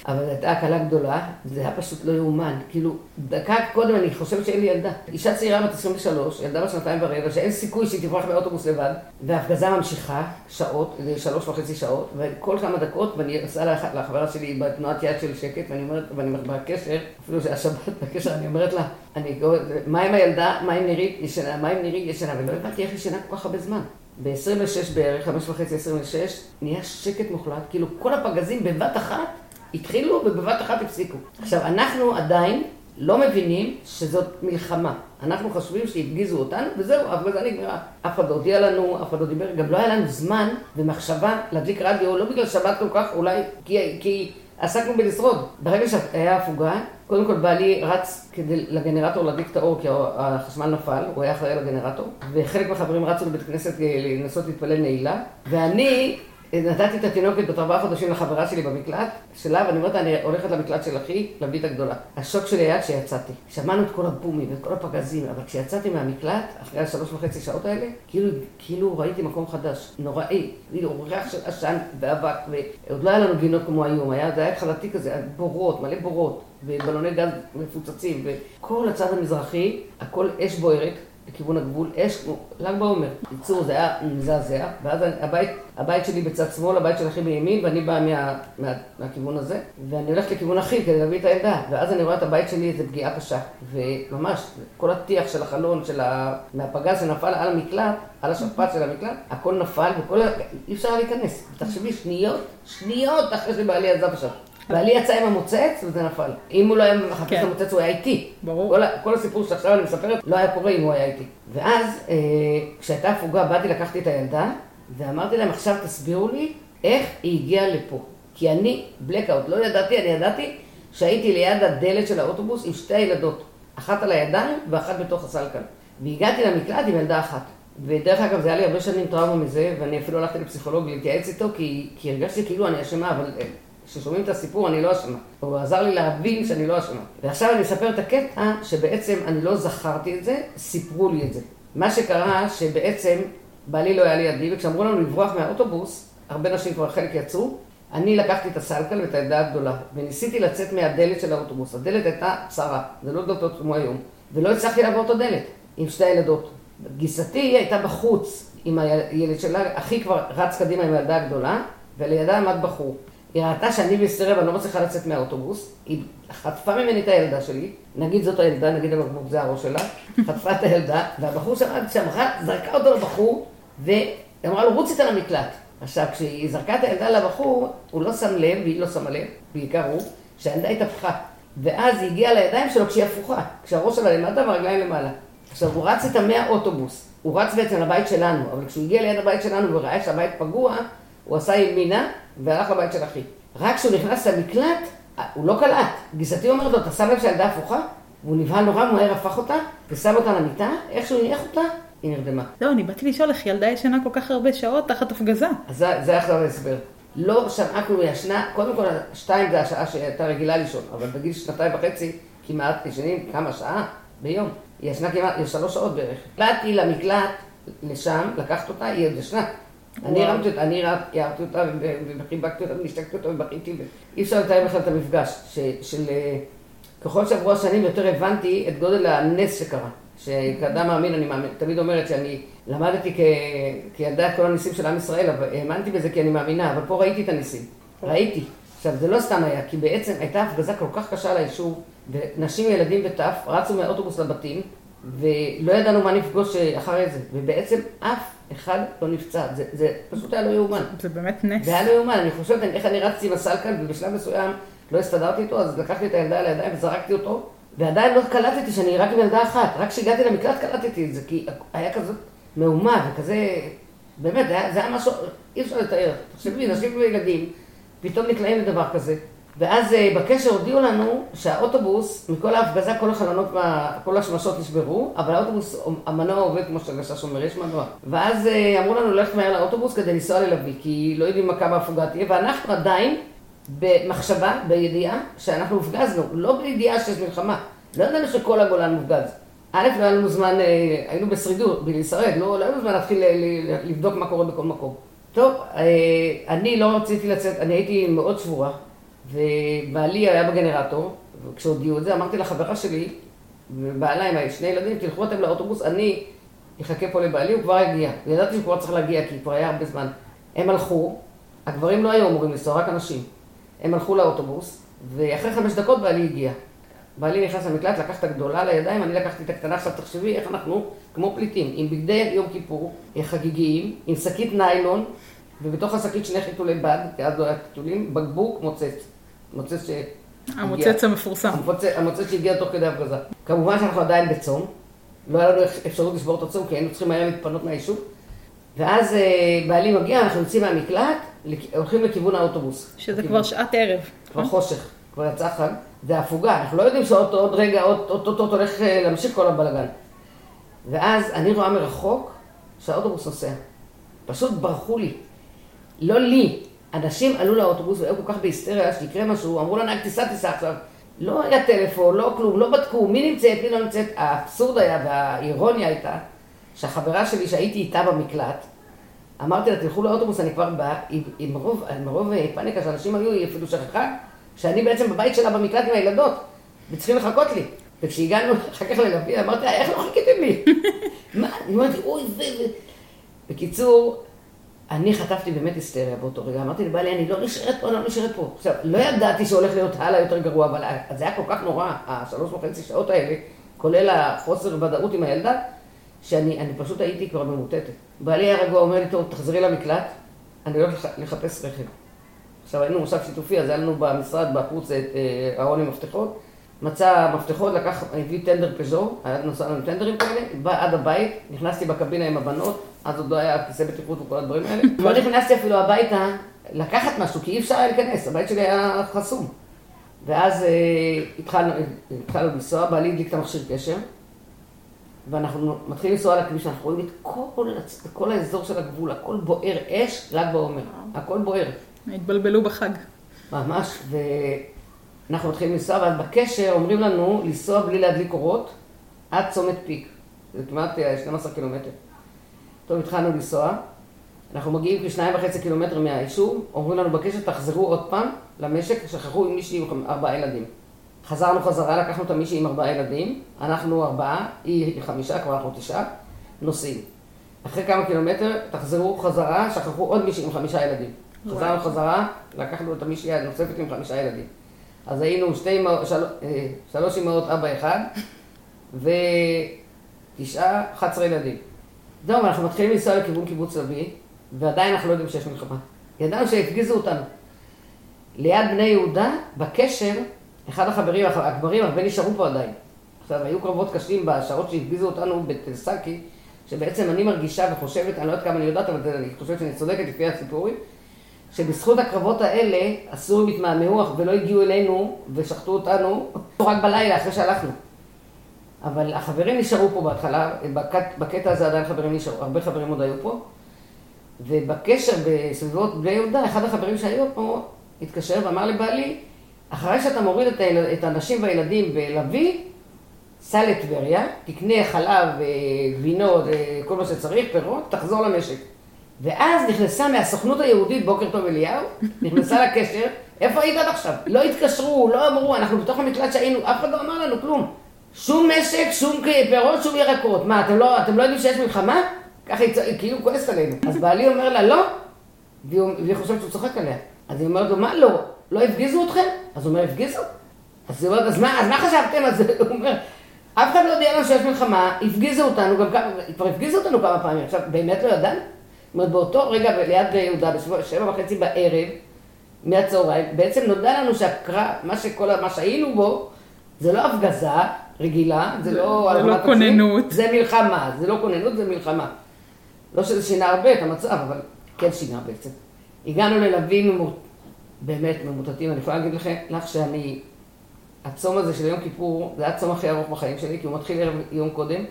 אבל הייתה הקלה גדולה, זה היה פשוט לא יאומן. כאילו, דקה קודם אני חושבת שאין לי ילדה. אישה צעירה בת 23, ילדה בת שנתיים ורבע, שאין סיכוי שהיא תברח באוטובוס לבד, וההפגזה ממשיכה שעות, שלוש וחצי שעות, וכל כמה דקות, ואני עושה לחברה שלי בתנועת יד של שקט, ואני אומרת, ואני בקשר, אפילו שהיה שבת בקשר, אני אומרת לה, אני, מה עם הילדה, מה עם נירית ישנה, מה עם נירית ישנה, ולא הבנתי איך ישנה כל כך הרבה זמן. ב-26 בערך, חמש וחצי, 26, נהיה שקט מוחלט, כאילו כל הפגזים בבת אחת התחילו ובבת אחת הפסיקו. עכשיו, אנחנו עדיין לא מבינים שזאת מלחמה. אנחנו חושבים שהפגיזו אותנו, וזהו, ההפגזה נגמרה. אף אחד לא הודיע לנו, אף אחד לא דיבר, גם לא היה לנו זמן ומחשבה להדליק רדיו, לא בגלל שבת כל כך, אולי כי, כי עסקנו בלשרוד. ברגע שהיה הפוגה, קודם כל בעלי רץ כדי לגנרטור להדליק את האור, כי החשמל נפל, הוא היה אחראי לגנרטור, וחלק מהחברים רצו לבית כנסת לנסות להתפלל נעילה, ואני נתתי את התינוקת בת ארבעה חודשים לחברה שלי במקלט שלה, ואני אומרת, אני הולכת למקלט של אחי, להביא את הגדולה. השוק שלי היה כשיצאתי. שמענו את כל הבומים ואת כל הפגזים, אבל כשיצאתי מהמקלט, אחרי השלוש וחצי שעות האלה, כאילו, כאילו ראיתי מקום חדש, נוראי, כאילו ריח של עשן ואבק, ועוד לא היה לנו גינות כמו היום, היה, זה היה התחלתי כזה, בורות, מלא בורות, ובלוני גז מפוצצים, וכל הצד המזרחי, הכל אש בוערת. לכיוון הגבול, אש ל"ג בעומר. בקיצור, זה היה מזעזע, ואז הבית, הבית שלי בצד שמאל, הבית של אחי בימין, ואני באה מה, מה, מהכיוון הזה, ואני הולכת לכיוון אחי כדי להביא את הילדה, ואז אני רואה את הבית שלי, איזה פגיעה קשה, וממש, כל הטיח של החלון, של ה... מהפגז שנפל על המקלט, על השכפ"ץ של המקלט, הכל נפל, וכל ה... אי אפשר להיכנס. תחשבי, שניות, שניות אחרי שבעלי עזב שם. בעלי יצא עם המוצץ וזה נפל. אם הוא לא היה מחפש כן. את המוצץ, הוא היה איתי. ברור. כל, כל הסיפור שעכשיו אני מספרת לא היה קורה אם הוא היה איתי. ואז, אה, כשהייתה הפוגה, באתי, לקחתי את הילדה, ואמרתי להם, עכשיו תסבירו לי איך היא הגיעה לפה. כי אני, בלקאוט, לא ידעתי, אני ידעתי שהייתי ליד הדלת של האוטובוס עם שתי ילדות. אחת על הידיים ואחת בתוך הסלקל. והגעתי למקלט עם ילדה אחת. ודרך אגב, זה היה לי הרבה שנים טראומה מזה, ואני אפילו הלכתי לפסיכולוג להתייעץ איתו, כי, כי הרגשתי כאילו אני אשמה, אבל אה, כששומעים את הסיפור אני לא אשמה. הוא עזר לי להבין שאני לא אשמה. ועכשיו אני אספר את הקטע שבעצם אני לא זכרתי את זה, סיפרו לי את זה. מה שקרה שבעצם בעלי לא היה לידי, וכשאמרו לנו לברוח מהאוטובוס, הרבה נשים כבר חלק יצאו, אני לקחתי את הסלקל ואת הילדה הגדולה, וניסיתי לצאת מהדלת של האוטובוס. הדלת הייתה צרה, זה לא דלתות כמו היום, ולא הצלחתי לעבור את הדלת עם שתי הילדות. גיסתי הייתה בחוץ עם הילד שלה, אחי כבר רץ קדימה עם הילדה הגדולה, ולידה עמד בחור. היא ראתה שאני בסטריה ואני לא מצליחה לצאת מהאוטובוס, היא חטפה ממני את הילדה שלי, נגיד זאת הילדה, נגיד הבקבוק זה הראש שלה, חטפה את הילדה, והבחור שעמד שם, זרקה אותו לבחור, ואמרה לו, רוץ איתה למקלט. עכשיו, כשהיא זרקה את הילדה לבחור, הוא לא שם לב, והיא לא שמה לב, בעיקר הוא, שהילדה התהפכה. ואז היא הגיעה לידיים שלו כשהיא הפוכה, כשהראש שלה למטה והרגליים למעלה. עכשיו, הוא רץ איתה מהאוטובוס. הוא רץ בעצם לבית שלנו, אבל כשהוא הגיע ליד הבית שלנו וראה שהבית פגוע, הוא עשה ימינה והלך לבית של אחי. רק כשהוא נכנס למקלט, הוא לא קלט. גיסתי אומרת לו, אתה שם לב שהילדה הפוכה? והוא נבהל נורא, מהר הפך אותה, ושם אותה למיטה, איך שהוא הניח אותה, היא נרדמה. לא, אני באתי לשאול איך ילדה ישנה כל כך הרבה שעות תחת הפגזה. אז זה, זה עכשיו ההסבר. לא שמעה כלום, היא ישנה, קודם כל, שתיים זה השעה שהייתה רגילה לישון, אבל בגיל שנתיים וחצי, כמעט ישנים כמה שעה ביום. היא ישנה כמעט, שלוש שעות בערך. הקלטתי למקלט, לשם, לקחת אותה, היא עוד ישנה. אני הרמתי אותה, אני הערתי אותה וחיבקתי אותה ונשתקתי אותה ובכיתי, אי אפשר לתאר בכלל את המפגש, של אה, ככל שעברו השנים יותר הבנתי את גודל הנס שקרה. שכאדם מאמין, אני מאמין, תמיד אומרת שאני למדתי כילדה את כל הניסים של עם ישראל, אבל האמנתי בזה כי אני מאמינה, אבל פה ראיתי את הניסים, ראיתי. עכשיו, זה לא סתם היה, כי בעצם הייתה הפגזה כל כך קשה ליישוב, ונשים, ילדים וטף רצו מהאוטובוס לבתים, ולא ידענו מה נפגוש אחרי זה, ובעצם אף אחד לא נפצע, זה, זה פשוט היה לא יאומן. זה באמת נס. זה היה לא יאומן, אני חושבת איך אני רצתי עם הסלקל, ובשלב מסוים לא הסתדרתי איתו, אז לקחתי את הילדה על הידיים וזרקתי אותו, ועדיין לא קלטתי שאני רק עם ילדה אחת, רק כשהגעתי למקלט קלטתי את זה, כי היה כזאת מהומה וכזה, באמת, זה היה, זה היה משהו, אי אפשר לתאר. תחשבי, נשים וילדים, פתאום נקלעים לדבר כזה. ואז אה, בקשר הודיעו לנו שהאוטובוס, מכל ההפגזה, כל החלונות, כל השמשות נשברו, אבל האוטובוס, המנוע עובד כמו שהגשש אומר, יש מנוע. ואז אה, אמרו לנו ללכת מהר לאוטובוס כדי לנסוע ללוי, כי לא יודעים כמה הפוגה תהיה, ואנחנו עדיין במחשבה, בידיעה, שאנחנו הופגזנו, לא בידיעה שיש מלחמה. לא ידענו שכל הגולן מופגז. א', לא היה לנו זמן, אה, היינו בשרידות, בישראל, לא, לא היה לנו זמן להתחיל לבדוק מה קורה בכל מקום. טוב, אני לא רציתי לצאת, אני הייתי מאוד שבורה. ובעלי היה בגנרטור, וכשהודיעו את זה אמרתי לחברה שלי, ובעלה עם שני ילדים, תלכו אתם לאוטובוס, אני אחכה פה לבעלי, הוא כבר הגיע. וידעתי שהוא כבר צריך להגיע, כי כבר היה הרבה זמן. הם הלכו, הגברים לא היו אמורים לנסוע, רק אנשים. הם הלכו לאוטובוס, ואחרי חמש דקות בעלי הגיע. בעלי נכנס למקלט, לקח את הגדולה לידיים, אני לקחתי את הקטנה. עכשיו תחשבי איך אנחנו, כמו פליטים, עם בגדי יום כיפור, חגיגיים, עם שקית ניילון, ובתוך השקית שני חיתולי בד, כי אז לא היה חיתולים, בקבוק, מוצץ. מוצץ ש... המוצץ המפורסם. המוצץ שהגיע תוך כדי הפגזה. כמובן שאנחנו עדיין בצום, לא היה לנו אפשרות לשבור את הצום, כי היינו צריכים מהר להתפנות מהיישוב. ואז אה, בעלי מגיע, אנחנו יוצאים מהמקלט, הולכים לכיוון האוטובוס. שזה כבר שעת ערב. כבר חושך, כבר יצא חג. זה הפוגה, אנחנו לא יודעים שעוד רגע, עוד הולך אה, להמשיך כל הבלגן. ואז אני רואה מרחוק שהאוטובוס נוסע. פשוט ברחו לי. לא לי. אנשים עלו לאוטובוס והיו כל כך בהיסטריה שיקרה משהו, אמרו לנהג תיסע תיסע עכשיו. לא היה טלפון, לא כלום, לא בדקו מי נמצאת, מי לא נמצאת. האבסורד היה והאירוניה הייתה שהחברה שלי שהייתי איתה במקלט, אמרתי לה, תלכו לאוטובוס, אני כבר באה, עם, עם מרוב אה, פאניקה שאנשים היו, היא אפילו שכחה, שאני בעצם בבית שלה במקלט עם הילדות, וצריכים לחכות לי. וכשהגענו אחר כך ללוי, אמרתי לה, איך לא חיכיתם לי? מה? אני אמרתי, אוי, זה. בקיצור, אני חטפתי באמת היסטריה באותו רגע, אמרתי לבעלי, אני לא נשארת פה, אני לא נשארת פה. עכשיו, לא ידעתי שהולך להיות הלאה יותר גרוע, אבל זה היה כל כך נורא, השלוש וחצי שעות האלה, כולל החוסר ודאות עם הילדה, שאני פשוט הייתי כבר ממוטטת. בעלי היה רגוע, אומר לי, טוב, תחזרי למקלט, אני הולך לחפש רכב. עכשיו, היינו מושב שיתופי, אז היה לנו במשרד, בחוץ, את ארון עם מפתחות. מצא מפתחות, לקח, הביא טנדר פז'ו, היה נוסע לנו טנדרים כאלה, בא עד הבית, נכנסתי בקבינה עם הבנות, אז עוד לא היה כיסא בטיחות וכל הדברים האלה. לא נכנסתי אפילו הביתה לקחת משהו, כי אי אפשר היה להיכנס, הבית שלי היה חסום. ואז התחלנו, התחלנו לנסוע, בעלי הדליק את המכשיר קשר. ואנחנו מתחילים לנסוע על הכביש, אנחנו רואים את כל, כל האזור של הגבול, הכל בוער אש, ל"ג בעומר, הכל בוער. התבלבלו בחג. ממש, ואנחנו מתחילים לנסוע, ואז בקשר אומרים לנו לנסוע בלי להדליק אורות עד צומת פיק, זה כמעט 12 קילומטר. טוב, התחלנו לנסוע, אנחנו מגיעים כשניים וחצי קילומטר מהיישוב, אומרים לנו בקשר תחזרו עוד פעם למשק, שכחו עם מישהי עם ארבעה ילדים. חזרנו חזרה, לקחנו את המישהי עם ארבעה ילדים, אנחנו ארבעה, היא חמישה, כבר אנחנו תשעה, נוסעים. אחרי כמה קילומטר, תחזרו חזרה, שכחו עוד מישהי עם חמישה ילדים. חזרנו חזרה, לקחנו את המישהי הנוספת עם חמישה ילדים. אז היינו שתי של... שלוש אמהות, אבא אחד, ותשעה, 11 ילדים. זהו, אנחנו מתחילים לנסוע לכיוון קיבוץ לביא, ועדיין אנחנו לא יודעים שיש מלחמה. ידענו שהפגיזו אותנו. ליד בני יהודה, בקשר, אחד החברים, הגברים, הרבה נשארו פה עדיין. עכשיו, היו קרבות קשים בשעות שהפגיזו אותנו בתלסקי, שבעצם אני מרגישה וחושבת, אני לא יודעת כמה אני יודעת, אבל אני חושבת שאני צודקת לפי הסיפורים, שבזכות הקרבות האלה, הסורים התמהמהו ולא הגיעו אלינו ושחטו אותנו רק בלילה אחרי שהלכנו. אבל החברים נשארו פה בהתחלה, בקטע הזה עדיין חברים נשארו, הרבה חברים עוד היו פה. ובקשר בסביבות בני יהודה, אחד החברים שהיו פה התקשר ואמר לבעלי, אחרי שאתה מוריד את, היל... את הנשים והילדים בלוי, סע לטבריה, תקנה חלב, גבינות, כל מה שצריך, פירות, תחזור למשק. ואז נכנסה מהסוכנות היהודית, בוקר טוב אליהו, נכנסה לקשר, איפה היית עד עכשיו? לא התקשרו, לא אמרו, אנחנו בתוך המקלט שהיינו, אף אחד לא אמר לנו כלום. שום משק, שום פירות, שום ירקות. מה, אתם לא, אתם לא יודעים שיש מלחמה? ככה היא כאילו כועסת עלינו. אז בעלי אומר לה, לא, והיא חושבת שהוא צוחק עליה. אז היא אומרת לו, מה לא? לא הפגיזו אתכם? אז הוא אומר, הפגיזו? אז היא אומרת, אז מה, אז מה חשבתם? אז הוא אומר, אף אחד לא יודע לנו שיש מלחמה, הפגיזו אותנו, גם כמה, כבר הפגיזו אותנו כמה פעמים, עכשיו, באמת לא ידענו? זאת אומרת, באותו רגע ליד יהודה, בשבע וחצי בערב, מהצהריים, בעצם נודע לנו שהקרב, מה שכל, מה שהיינו בו, זה לא הפגזה רגילה, זה לא... זה לא כוננות. זה מלחמה, זה לא כוננות, זה מלחמה. לא שזה שינה הרבה את המצב, אבל כן שינה בעצם. הגענו ללוי באמת ממוטטים, אני יכולה להגיד לכם, לך שאני, הצום הזה של יום כיפור, זה היה הצום הכי ארוך בחיים שלי, כי הוא מתחיל ערב יום קודם,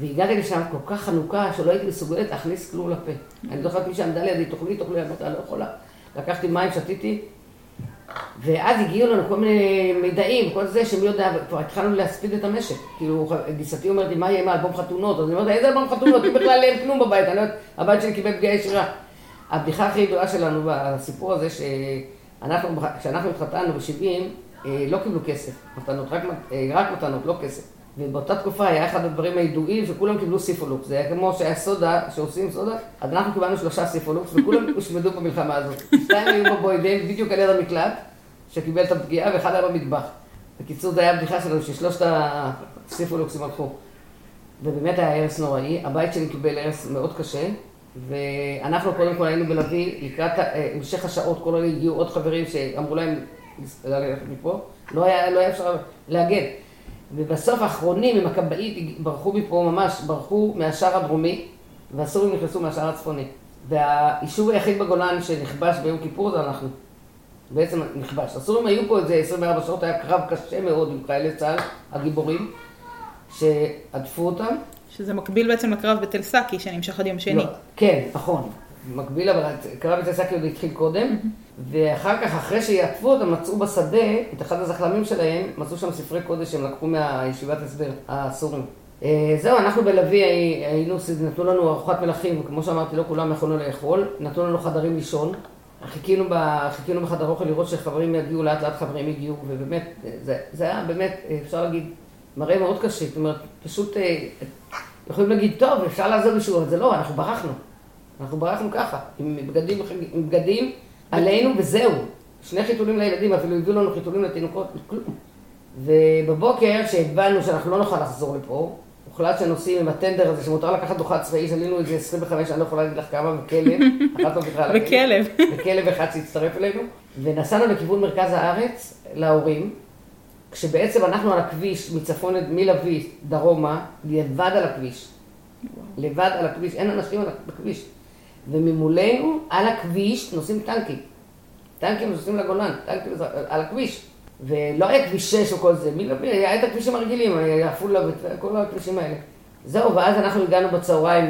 והגעתי לשם כל כך חנוכה, שלא הייתי מסוגלת להכניס כלום לפה. אני זוכרת מי שעמדה לידי, תאכלי, תאכלי, אמרתי, אני לא יכולה. לקחתי מים, שתיתי, ואז הגיעו לנו כל מיני מידעים, כל זה שמי יודע, כבר התחלנו להספיד את המשק. כאילו, גיסתי אומרת לי, מה יהיה עם האלבום חתונות? אז אני אומרת, איזה אלבום חתונות? כי בכלל אין כלום בבית, אני יודעת, הבית שלי קיבל פגיעה ישירה. הבדיחה הכי ידועה שלנו בסיפור הזה, שאנחנו, כשאנחנו התחתנו ב-70, לא קיבלו כסף, מתנות, רק, רק מתנות, לא כסף. ובאותה תקופה היה אחד הדברים הידועים שכולם קיבלו סיפולוקס. זה היה כמו שהיה סודה, שעושים סודה, אז אנחנו קיבלנו שלושה סיפולוקס וכולם הושמדו במלחמה הזאת. שתיים היו בבוידים, בדיוק על יד המקלט, שקיבל את הפגיעה, ואחד היה במטבח. בקיצור, זו הייתה הבדיחה שלנו, ששלושת הסיפולוקסים הלכו. ובאמת היה הרס נוראי, הבית שלי קיבל הרס מאוד קשה, ואנחנו קודם כל היינו בלוי, לקראת המשך השעות, כל אלה הגיעו עוד חברים שאמרו להם ללכת מפה, לא היה, לא היה אפשר להגן. ובסוף האחרונים עם הכבאית ברחו מפה ממש, ברחו מהשער הדרומי, והסורים נכנסו מהשער הצפוני. והיישוב היחיד בגולן שנכבש ביום כיפור זה אנחנו. בעצם נכבש. הסורים היו פה איזה 24 שעות, היה קרב קשה מאוד עם חיילי צה"ל, הגיבורים, שעטפו אותם. שזה מקביל בעצם לקרב בתל סאקי שנמשך עד יום שני. לא, כן, נכון. מקביל, אבל קרב את הסקי עוד התחיל קודם, ואחר כך, אחרי שיעטפו אותם, מצאו בשדה את אחד הזחלמים שלהם, מצאו שם ספרי קודש שהם לקחו מהישיבת הסבר, הסורים. אה, זהו, אנחנו בלוי היינו, נתנו לנו ארוחת מלכים, כמו שאמרתי, לא כולם יכולנו לאכול, נתנו לנו חדרים לישון. חיכינו, ב, חיכינו בחדר אוכל לראות שחברים יגיעו, לאט לאט חברים הגיעו, ובאמת, זה, זה היה באמת, אפשר להגיד, מראה מאוד קשה. זאת אומרת, פשוט אה, יכולים להגיד, טוב, אפשר לעזור מישהו, אבל זה לא, אנחנו ברחנו. אנחנו ברחנו ככה, עם בגדים, עם בגדים עלינו וזהו. שני חיתולים לילדים, אפילו הביאו לנו חיתולים לתינוקות, כלום. ובבוקר, כשהבנו שאנחנו לא נוכל לחזור לפה, הוחלט שנוסעים עם הטנדר הזה שמותר לקחת דוחה צבאי, שעלינו איזה 25, אני לא יכולה להגיד לך כמה, וכלב, אחת לא בכלל. וכלב. וכלב אחד שהצטרף אלינו, ונסענו לכיוון מרכז הארץ, להורים, כשבעצם אנחנו על הכביש, מצפון, מלוי, דרומה, לבד על הכביש. לבד על הכביש, אין אנשים על הכביש. וממולנו, על הכביש, נוסעים טנקים. טנקים נוסעים לגולן, טנקים על הכביש. ולא היה כביש 6 או כל זה, מי מלווה, היה את הכבישים הרגילים, עפולה וכל הכבישים האלה. זהו, ואז אנחנו הגענו בצהריים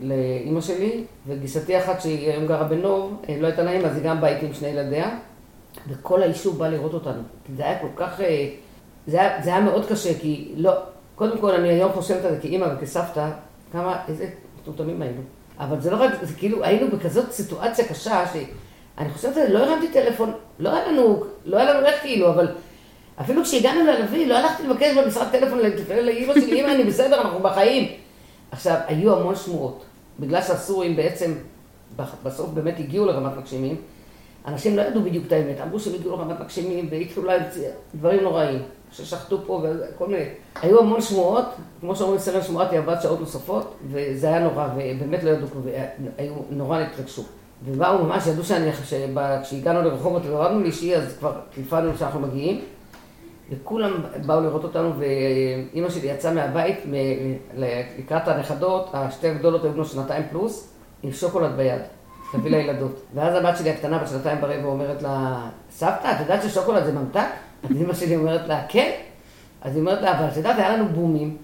לאימא שלי, וגיסתי אחת שהיא היום גרה בנוב, אה, לא הייתה נעים, אז היא גם באה עם שני ילדיה, וכל היישוב בא לראות אותנו. זה היה כל כך, אה, זה היה, זה היה מאוד קשה, כי לא, קודם כל אני היום חושבת על זה כאימא וכסבתא, כמה, איזה מטומטמים היינו. אבל זה לא רק, זה כאילו, היינו בכזאת סיטואציה קשה, ש... אני חושבת, לא הרמתי טלפון, לא היה לנו, לא היה לנו איך כאילו, אבל אפילו כשהגענו ללוי, לא הלכתי לבקש במשרד טלפון לאמא שלי, אמא, אני בסדר, אנחנו בחיים. עכשיו, היו המון שמועות, בגלל שהסורים בעצם, בסוף באמת הגיעו לרמת מגשימים, אנשים לא ידעו בדיוק את האמת, אמרו שהם הגיעו לרמת מגשימים, והתחילו להם דברים נוראים, ששחטו פה וכל מיני. היו המון שמועות, כמו שאומרים סרן שמועת, היא עבד שעות נוספות, וזה היה נורא, ובאמת לא ידעו, והיו נורא התרגשו. ובאו ממש, ידעו שאני, כשהגענו לרחובות והורדנו לאישי, אז כבר טלפנו שאנחנו מגיעים. וכולם באו לראות אותנו, ואימא שלי יצאה מהבית לקראת הנכדות, השתי הגדולות היו בנו שנתיים פלוס, עם שוקולד ביד, תביא לילדות. ואז הבת שלי הקטנה בת שנתיים ברבע אומרת לה, סבתא, את יודעת ששוקולד זה ממתק? אז אימא שלי אומרת לה, כן. אז היא אומרת לה, אבל את יודעת, היה לנו בומים.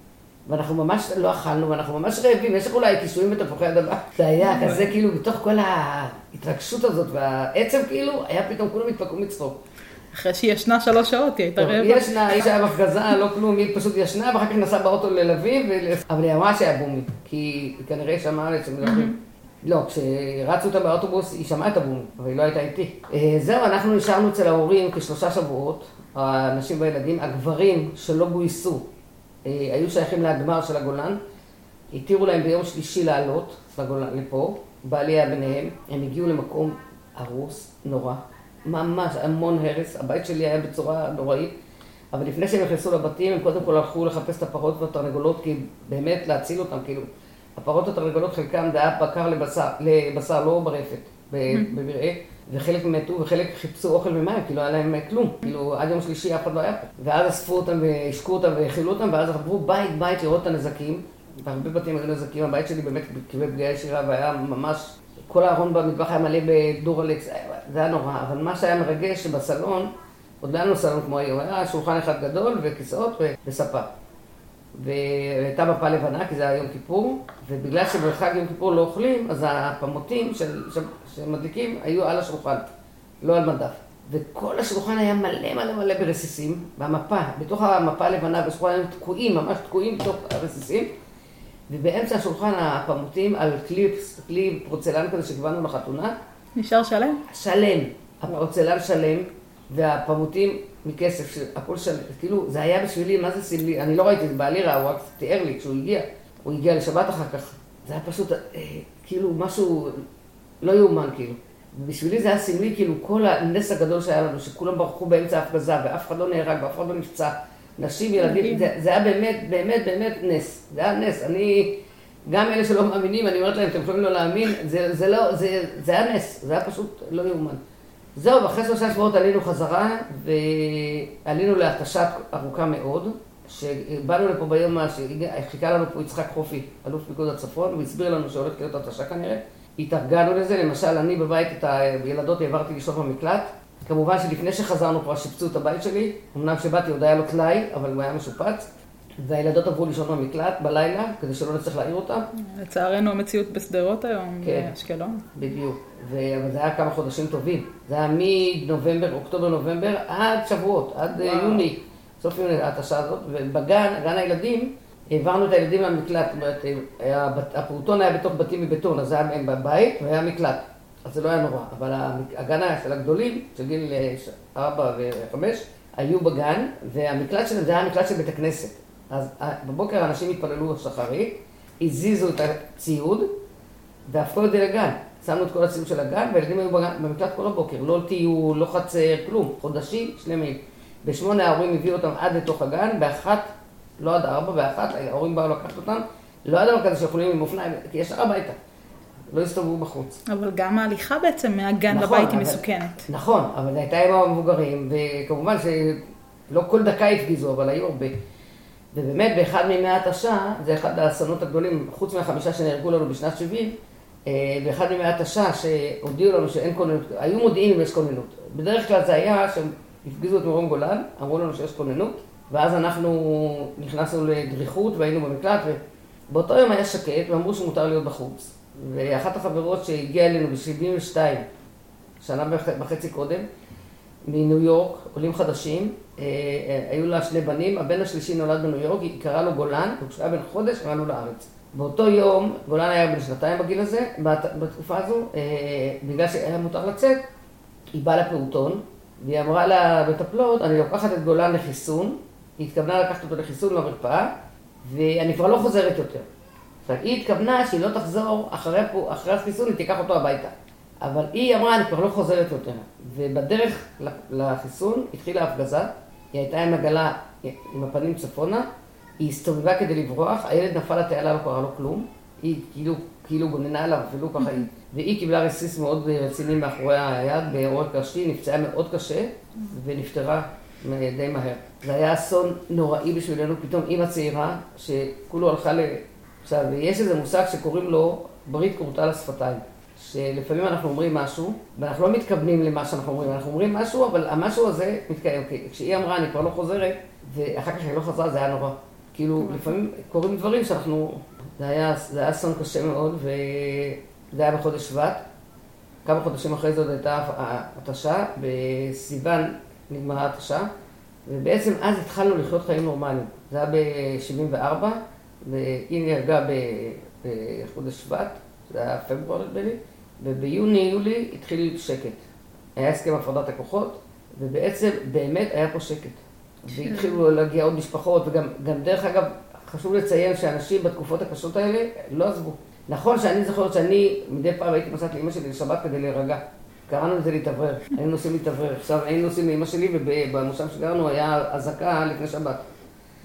ואנחנו ממש לא אכלנו, ואנחנו ממש רעבים, יש לך אולי קישואים בתפוחי אדמה. זה היה כזה כאילו, בתוך כל ההתרגשות הזאת והעצם כאילו, היה פתאום כולם התפקעו מצחוק. אחרי שהיא ישנה שלוש שעות, היא הייתה רעבה. היא ישנה, היא שהיה בהפגזה, לא כלום, היא פשוט ישנה, ואחר כך נסעה באוטו ללוי, אבל היא אמרה שהיה בומי, כי כנראה היא שמעה שמדברים. לא, כשרצו אותה באוטובוס, היא שמעה את הבום, אבל היא לא הייתה איתי. אה, זהו, אנחנו נשארנו אצל ההורים כשלושה שבועות, הנשים והילדים, הגברים שלא גויסו, אה, היו שייכים להגמר של הגולן, התירו להם ביום שלישי לעלות לגולן, לפה, בעלי היה ביניהם, הם הגיעו למקום הרוס, נורא, ממש המון הרס, הבית שלי היה בצורה נוראית, אבל לפני שהם נכנסו לבתים, הם קודם כל הלכו לחפש את הפרות והתרנגולות, כי באמת להציל אותם, כאילו, הפרות והתרנגולות חלקם היה בקר לבשר, לבשר לא ברפת, במרעה. וחלק מתו וחלק חיפשו אוכל ומים, כי לא היה להם כלום. כאילו, עד יום שלישי אף אחד לא היה פה. ואז אספו אותם והשקו אותם והאכילו אותם, ואז עברו בית בית לראות את הנזקים. והרבה בתים היו נזקים, הבית שלי באמת קיבל פגיעה ישירה והיה ממש, כל הארון במטבח היה מלא בדורלקס, זה היה נורא. אבל מה שהיה מרגש, שבסלון, עוד לא היה לנו סלון כמו היום, היה שולחן אחד גדול וכיסאות וספה. והייתה מפה לבנה, כי זה היה יום כיפור, ובגלל שבחג יום כיפור לא אוכלים, אז הפמוטים של, שמדליקים היו על השולחן, לא על מדף. וכל השולחן היה מלא מלא מלא ברסיסים, והמפה, בתוך המפה הלבנה, בשולחן היו תקועים, ממש תקועים בתוך הרסיסים, ובאמצע השולחן הפמוטים על כלי, כלי פרוצלן כזה שקיבלנו לחתונה. נשאר שלם? שלם, הפרוצלן שלם, והפמוטים מכסף, הכל שלם, כאילו, זה היה בשבילי, מה זה סמלי, אני לא ראיתי את בעלי רע, הוא רק תיאר לי כשהוא הגיע, הוא הגיע לשבת אחר כך, זה היה פשוט, אה, כאילו, משהו לא יאומן, כאילו. בשבילי זה היה סמלי, כאילו, כל הנס הגדול שהיה לנו, שכולם ברחו באמצע ההפגזה, ואף אחד לא נהרג, ואף אחד לא נפצע. נשים, ילדים, זה, זה היה באמת, באמת, באמת נס. זה היה נס. אני, גם אלה שלא מאמינים, אני אומרת להם, אתם יכולים לא להאמין, זה, זה לא, זה, זה היה נס, זה היה פשוט לא יאומן. זהו, ואחרי שלושה שבועות עלינו חזרה, ועלינו להתשת ארוכה מאוד, שבאנו לפה ביום שחיכה לנו פה יצחק חופי, אלוף פיקוד הצפון, הוא הסביר לנו שהולכת להיות התשה כנראה. התארגנו לזה, למשל אני בבית את הילדות העברתי לשלוח במקלט. כמובן שלפני שחזרנו כבר שיפצו את הבית שלי, אמנם כשבאתי עוד היה לו טלאי, אבל הוא היה משופץ. והילדות עברו לישון במקלט בלילה, כדי שלא נצטרך להעיר אותם. לצערנו המציאות בשדרות היום, כן. באשקלון. בדיוק. ו- אבל זה היה כמה חודשים טובים. זה היה מנובמבר, אוקטובר-נובמבר, עד שבועות, עד אה, וואו. יוני, סוף יוני, התשה הזאת. ובגן, גן הילדים, העברנו את הילדים למקלט. זאת אומרת, היה, בת- הפעוטון היה בתוך בתים מבטון, אז היה בבית והיה מקלט. אז זה לא היה נורא. אבל הגן היה של הגדולים, של גיל אה, ש- ארבע וחמש, היו בגן, והמקלט שלהם זה היה המקלט של בית הכנסת. אז אה, בבוקר אנשים התפללו שחרית, הזיזו את הציוד, והפכו את זה לגן. שמנו את כל הציוד של הגן, והילדים היו במקלט כל הבוקר. לא טיול, לא חצר, כלום. חודשים שלמים. בשמונה ההורים הביאו אותם עד לתוך הגן, באחת, לא עד ארבע, באחת ההורים באו לקחת אותם. לא היה דבר כזה שיכולים עם אופניים, כי ישר הביתה. לא הסתובבו בחוץ. אבל גם ההליכה בעצם מהגן נכון, לבית היא מסוכנת. נכון, אבל הייתה עם המבוגרים, וכמובן שלא כל דקה הפגיזו, אבל היו הרבה. ובאמת, באחד מימי התשה, זה אחד האסונות הגדולים, חוץ מהחמישה שנהרגו לנו בשנת 70, אה, באחד מימי התשה שהודיעו לנו שאין כוננות, היו מודיעים אם יש כוננות. בדרך כלל זה היה שהם הפגיזו את מרום גולן, אמרו לנו שיש כוננות, ואז אנחנו נכנסנו לדריכות והיינו במקלט, ובאותו יום היה שקט ואמרו שמותר להיות בחוץ. ואחת החברות שהגיעה אלינו ב-72, שנה וח- וחצי קודם, מניו יורק, עולים חדשים, היו לה שני בנים, הבן השלישי נולד בניו יורק, היא קראה לו גולן, וכשהוא היה בן חודש הם עלו לארץ. באותו יום, גולן היה בן שנתיים בגיל הזה, בת- בתקופה הזו, אה, בגלל שהיה מותר לצאת, היא באה לפעוטון, והיא אמרה למטפלות, אני לוקחת את גולן לחיסון, היא התכוונה לקחת אותו לחיסון למרפאה, ואני כבר לא חוזרת יותר. עכשיו, היא התכוונה שהיא לא תחזור אחרי, אחרי החיסון, היא תיקח אותו הביתה. אבל היא אמרה, אני כבר לא חוזרת יותר. ובדרך לחיסון התחילה הפגזה, היא הייתה עם עגלה עם הפנים צפונה, היא הסתובבה כדי לברוח, הילד נפל לתעלה, לא קרה לו כלום, היא כאילו, כאילו גוננה עליו, אפילו ככה היא, והיא קיבלה רסיס מאוד רציני מאחורי היד, בעורק ראשי, נפצעה מאוד קשה, ונפטרה די מהר. זה היה אסון נוראי בשבילנו, פתאום אימא צעירה, שכולו הלכה ל... עכשיו, יש איזה מושג שקוראים לו ברית כורתה לשפתיים. שלפעמים אנחנו אומרים משהו, ואנחנו לא מתכוונים למה שאנחנו אומרים, אנחנו אומרים משהו, אבל המשהו הזה מתקיים. כי כשהיא אמרה, אני כבר לא חוזרת, ואחר כך היא לא חזרה, זה היה נורא. כאילו, לפעמים קורים דברים שאנחנו... זה היה, זה היה אסון קשה מאוד, וזה היה בחודש שבט. כמה חודשים אחרי זה עוד הייתה התשה, בסיוון נגמרה התשה, ובעצם אז התחלנו לחיות חיים נורמליים. זה היה ב-74, והיא נהרגה בחודש שבט, זה היה פברואר נדמה לי, וביוני-יולי התחיל שקט. היה הסכם הפרדת הכוחות, ובעצם באמת היה פה שקט. והתחילו להגיע עוד משפחות, וגם גם דרך אגב, חשוב לציין שאנשים בתקופות הקשות האלה לא עזבו. נכון שאני זוכרת שאני מדי פעם הייתי נוסעת לאמא שלי לשבת כדי להירגע. קראנו לזה להתאוורר, היינו נוסעים להתאוורר. עכשיו היינו נוסעים לאמא שלי, ובמושב שגרנו היה אזעקה לפני שבת.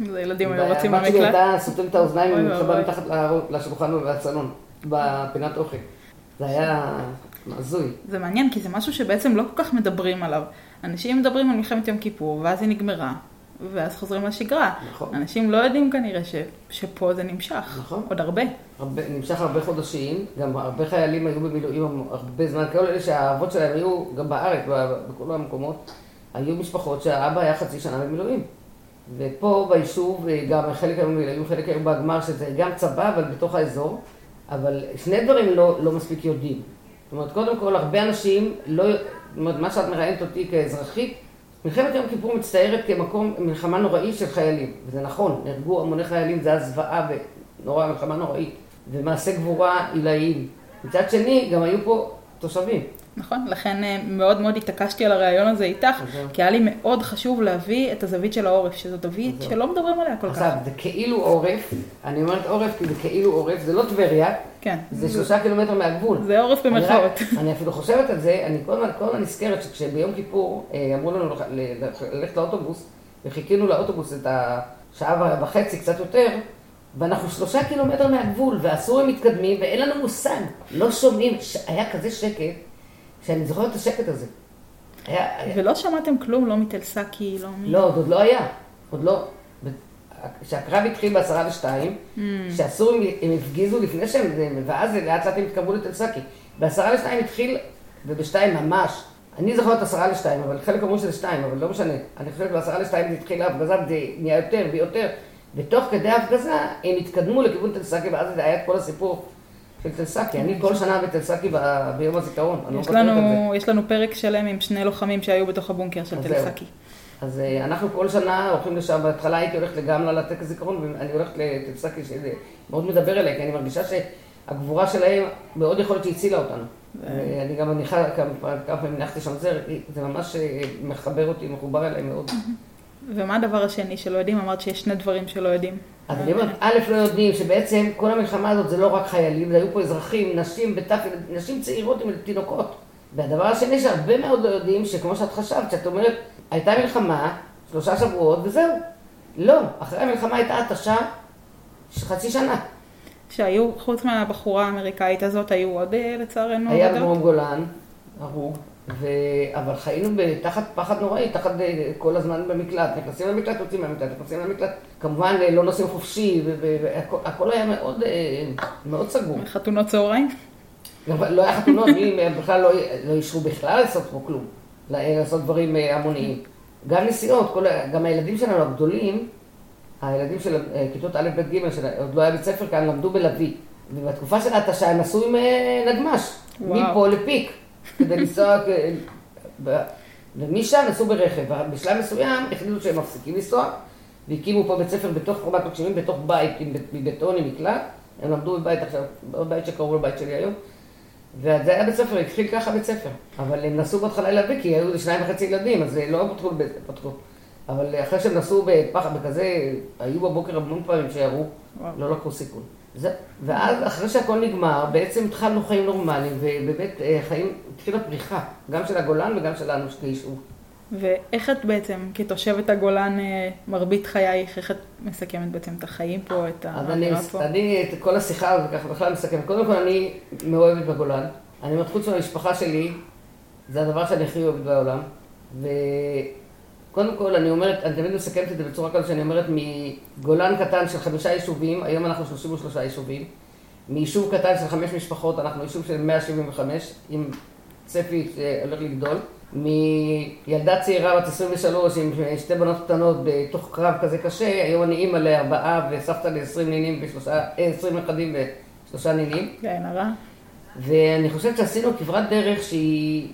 אז הילדים היו רצים הבת שלי. הייתה סותמת את האוזניים ומתחבאה. מתחת לשולחן ולסלון, בפינת אוכל. זה היה הזוי. זה מעניין, כי זה משהו שבעצם לא כל כך מדברים עליו. אנשים מדברים על מלחמת יום כיפור, ואז היא נגמרה, ואז חוזרים לשגרה. נכון. אנשים לא יודעים כנראה ש... שפה זה נמשך. נכון. עוד הרבה. הרבה, נמשך הרבה חודשים, גם הרבה חיילים היו במילואים הרבה זמן, כל אלה שהאבות שלהם היו גם בארץ, בכל המקומות, היו משפחות שהאבא היה חצי שנה במילואים. ופה ביישוב, אה, גם חלק היו במילואים, חלק היו בגמר, שזה גם צבא, אבל בתוך האזור. אבל שני דברים לא, לא מספיק יודעים. זאת אומרת, קודם כל, הרבה אנשים לא... זאת אומרת, מה שאת מראיינת אותי כאזרחית, מלחמת יום כיפור מצטיירת כמקום, מלחמה נוראי של חיילים. וזה נכון, נהרגו המוני חיילים, זה היה זוועה ונורא, מלחמה נוראית. ומעשי גבורה עילאיים. מצד שני, גם היו פה תושבים. נכון? לכן אה, מאוד מאוד התעקשתי על הרעיון הזה איתך, זהו. כי היה לי מאוד חשוב להביא את הזווית של העורף, שזו זווית זהו. שלא מדברים עליה כל עכשיו, כך. זה כאילו עורף, אני אומרת עורף כי זה כאילו עורף, זה לא טבריה, כן. זה שלושה קילומטר מהגבול. זה עורף במרכאות. אני אפילו חושבת על זה, אני כל הזמן- נזכרת שכשביום כיפור אה, אמרו לנו ללכת לאוטובוס, וחיכינו לאוטובוס את השעה וחצי, קצת יותר, ואנחנו שלושה קילומטר מהגבול, והסורים מתקדמים, ואין לנו מושג, לא שומעים, היה כזה שקט, שאני זוכרת את השקט הזה. היה, ולא שמעתם כלום, לא מתל סאקי, לא מ... לא, עוד לא היה, עוד לא. כשהקרב התחיל בעשרה ושתיים, Mm. שהסורים הם הפגיזו לפני שהם, ואז לאט לאט הם התקרבו לתל סאקי. בעשרה לשתיים התחיל, ובשתיים ממש. אני זוכרת עשרה לשתיים, אבל חלק אמרו שזה שתיים, אבל לא משנה. אני חושבת בעשרה לשתיים זה התחיל ההפגזה, זה נהיה יותר ויותר, ותוך כדי ההפגזה הם התקדמו לכיוון תל סאקי, ואז זה היה את כל הסיפור של סאקי. אני כל שנה בתל סאקי ביום הזיכרון, אני לא יש זה. לנו, יש לנו פרק שלם עם שני לוחמים שהיו בתוך הבונקר של. סאקי. אז אה, אנחנו כל שנה הולכים לשם, בהתחלה הייתי הולכת לגמלה לטקס זיכרון, ואני הולכת לתל סאקי, שזה מאוד מדבר אליי, כי אני מרגישה שהגבורה שלהם מאוד יכול להיות שהצילה אותנו. אני גם מניחה, כמה פעמים הנחתי שם זר, זה ממש אה, מחבר אותי, מחובר אליי מאוד. ומה הדבר השני שלא יודעים? אמרת שיש שני דברים שלא יודעים. אז אני אומרת, א', לא יודעים שבעצם כל המלחמה הזאת זה לא רק חיילים, זה היו פה אזרחים, נשים בטף, נשים צעירות עם תינוקות. והדבר השני שהרבה מאוד לא יודעים, שכמו שאת חשבת, שאת אומרת, הייתה מלחמה, שלושה שבועות וזהו. לא, אחרי המלחמה הייתה התשה של חצי שנה. שהיו, חוץ מהבחורה האמריקאית הזאת, היו עוד אה, לצערנו היה? דרום גולן, הרוג, ו... אבל חיינו תחת פחד נוראי, תחת אה, כל הזמן במקלט. נכנסים למקלט, יוצאים מהמקלט, נכנסים למקלט. כמובן אה, לא נוסעים חופשי, והכל היה מאוד, אה, מאוד סגור. חתונות צהריים? גם לא היה חתונות, בכלל לא, לא אישרו בכלל לעשות פה כלום, לעשות דברים המוניים. גם נסיעות, כל, גם הילדים שלנו הגדולים, הילדים של כיתות א', ב', ג', שעוד לא היה בית ספר כאן, למדו בלוי. ובתקופה של ההתשה הם נסעו עם נגמ"ש. מפה לפיק, כדי לנסוע, ומשם נסעו ברכב. בשלב מסוים החליטו שהם מפסיקים לנסוע, והקימו פה בית ספר בתוך חומת מקשיבים, בתוך בית מבטון, עם מקלט. הם למדו בבית עכשיו, בבית שקראו לבית שלי היום. וזה היה בית ספר, התחיל ככה בית ספר. אבל הם נסעו בהתחלה להביא, כי היו שניים וחצי ילדים, אז לא פתחו, פתחו. אבל אחרי שהם נסעו בפחד, בכזה, היו בבוקר המון פעמים שירו. לא לקחו סיכון. זה, ואז אחרי שהכל נגמר, בעצם התחלנו חיים נורמליים, ובאמת אה, חיים, התחילה פריחה, גם של הגולן וגם שלנו כיישוב. ואיך את בעצם, כתושבת הגולן, אה, מרבית חייך, איך את מסכמת בעצם את החיים פה, את אז אני, האווירה פה? אני את כל השיחה הזאת ככה בכלל מסכם. קודם כל, אני מאוהבת בגולן. אני אומרת, חוץ מהמשפחה שלי, זה הדבר שאני הכי אוהבת בעולם. וקודם כל, אני אומרת, אני תמיד מסכמת את זה בצורה כזאת שאני אומרת, מגולן קטן של חמישה יישובים, היום אנחנו 33 יישובים. מיישוב קטן של חמש משפחות, אנחנו יישוב של 175, עם צפי שהולך לגדול. מילדה צעירה בת 23 עם שתי בנות קטנות בתוך קרב כזה קשה, היום אני אימא לארבעה וסבתא ל-20 נינים ושלושה, אה, 20 נכדים ושלושה נינים. לעין הרע. ואני חושבת שעשינו כברת דרך שהיא,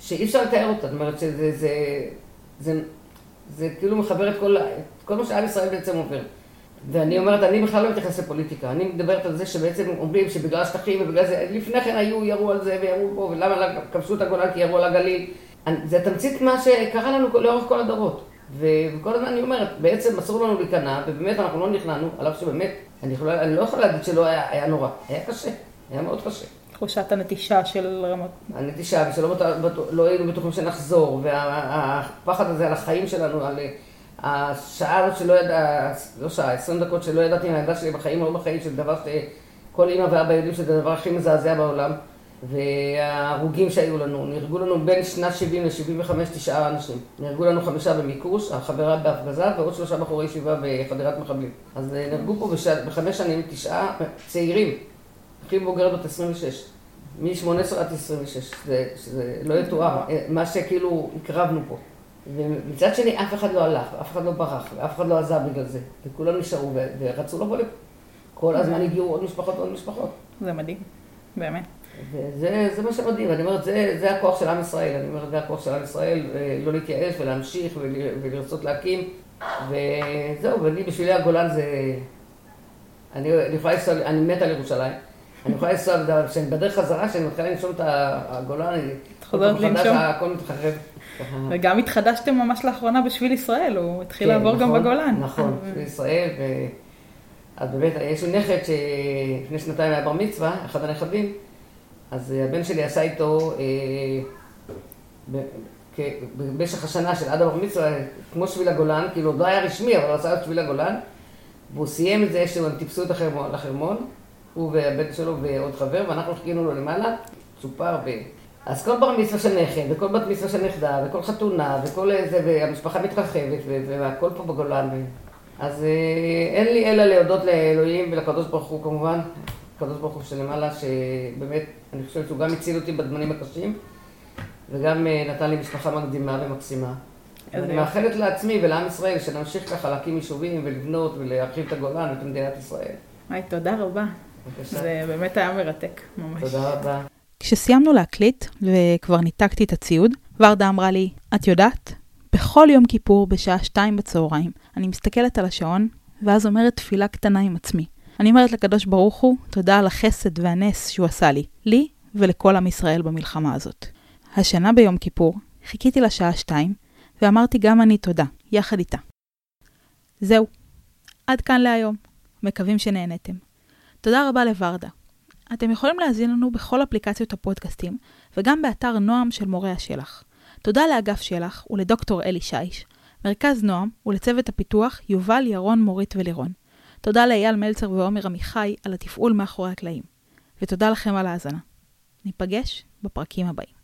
שאי אפשר לתאר אותה, זאת אומרת שזה זה, זה, זה כאילו מחבר את כל, את כל מה שעם ישראל בעצם עובר. ואני אומרת, אני בכלל לא מתייחסת לפוליטיקה, אני מדברת על זה שבעצם אומרים שבגלל שטחים ובגלל זה, לפני כן היו, ירו על זה וירו פה, ולמה כבשו את הגולן כי ירו על הגליל. זה תמצית מה שקרה לנו לאורך כל הדורות. וכל הזמן אני אומרת, בעצם אסור לנו להיכנע, ובאמת אנחנו לא נכנענו, על אף שבאמת, אני, יכולה, אני לא יכולה להגיד שלא היה, היה נורא, היה קשה, היה מאוד קשה. תחושת הנטישה של רמות. הנטישה, ושלא לא היינו בטוחים שנחזור, והפחד הזה על החיים שלנו, על אה, השעה הזאת שלא ידע, לא שעה, 20 דקות שלא ידעתי אם הילדה שלי בחיים או לא בחיים, שזה דבר שכל אימא ואבא יודעים שזה הדבר הכי מזעזע בעולם. וההרוגים שהיו לנו, נהרגו לנו בין שנת 70 ל-75 תשעה אנשים. נהרגו לנו חמישה במיקוש, החברה בהפגזה ועוד שלושה בחורי ישיבה בחדירת מחבלים. אז אה, נהרגו פה בש... בחמש שנים תשעה צעירים, הכי בוגרת בת 26. מ-18 עד 26, שזה, שזה לא יתואר, אה, מה שכאילו הקרבנו פה. ומצד שני, אף אחד לא הלך, אף אחד לא ברח, ואף אחד לא עזב בגלל זה. וכולם נשארו ורצו לבוא לפה. כל הזמן הגיעו עוד משפחות ועוד משפחות. זה מדהים, באמת. וזה זה מה שמדהים, אני אומרת, זה, זה הכוח של עם ישראל, אני אומרת, זה הכוח של עם ישראל, אה, לא להתייאש ולהמשיך ול, ולרצות להקים, וזהו, ואני בשבילי הגולן זה... אני, אני יכולה לנסוע, אני מתה על ירושלים, אני יכולה לנסוע, כשאני בדרך חזרה, כשאני מתחילה לנשום את הגולן, אני... חוזרת לנשום? הכל מתחרב. וגם התחדשתם ממש לאחרונה בשביל ישראל, הוא התחיל כן, לעבור גם נכון, בגולן. נכון, בישראל, ו... אז באמת, יש לי נכד שלפני שנתיים היה בר מצווה, אחד הנכדים, אז אה, הבן שלי עשה איתו, אה, במשך השנה של עד הבר מצווה, כמו שביל הגולן, כאילו עוד לא היה רשמי, אבל הוא עשה את שביל הגולן, והוא סיים את זה שהם טיפסו את החרמון, לחרמון, הוא והבן שלו ועוד חבר, ואנחנו חיכינו לו למעלה, צ'ופר ו... אז כל בר מצווה של נכד, וכל בת מצווה של נכדה, וכל חתונה, וכל זה, והמשפחה מתרחבת, והכל פה בגולן. אז אה, אין לי אלא להודות לאלוהים ולקדוש ברוך הוא כמובן, הקדוש ברוך הוא שלמעלה, שבאמת, אני חושבת שהוא גם הציל אותי בזמנים הקשים, וגם אה, נתן לי משפחה מקדימה ומקסימה. אני מאחלת לעצמי ולעם ישראל שנמשיך ככה להקים יישובים ולבנות ולהרחיב את הגולן ואת מדינת ישראל. היי, תודה רבה. בבקשה. זה באמת היה מרתק, ממש. תודה רבה. כשסיימנו להקליט וכבר ניתקתי את הציוד, ורדה אמרה לי, את יודעת, בכל יום כיפור בשעה שתיים בצהריים, אני מסתכלת על השעון, ואז אומרת תפילה קטנה עם עצמי. אני אומרת לקדוש ברוך הוא, תודה על החסד והנס שהוא עשה לי, לי ולכל עם ישראל במלחמה הזאת. השנה ביום כיפור, חיכיתי לשעה שתיים, ואמרתי גם אני תודה, יחד איתה. זהו, עד כאן להיום. מקווים שנהנתם. תודה רבה לוורדה. אתם יכולים להזין לנו בכל אפליקציות הפודקאסטים, וגם באתר נועם של מורי השלח. תודה לאגף שלח ולדוקטור אלי שיש, מרכז נועם ולצוות הפיתוח יובל, ירון, מורית ולירון. תודה לאייל מלצר ועומר עמיחי על התפעול מאחורי הקלעים. ותודה לכם על ההאזנה. ניפגש בפרקים הבאים.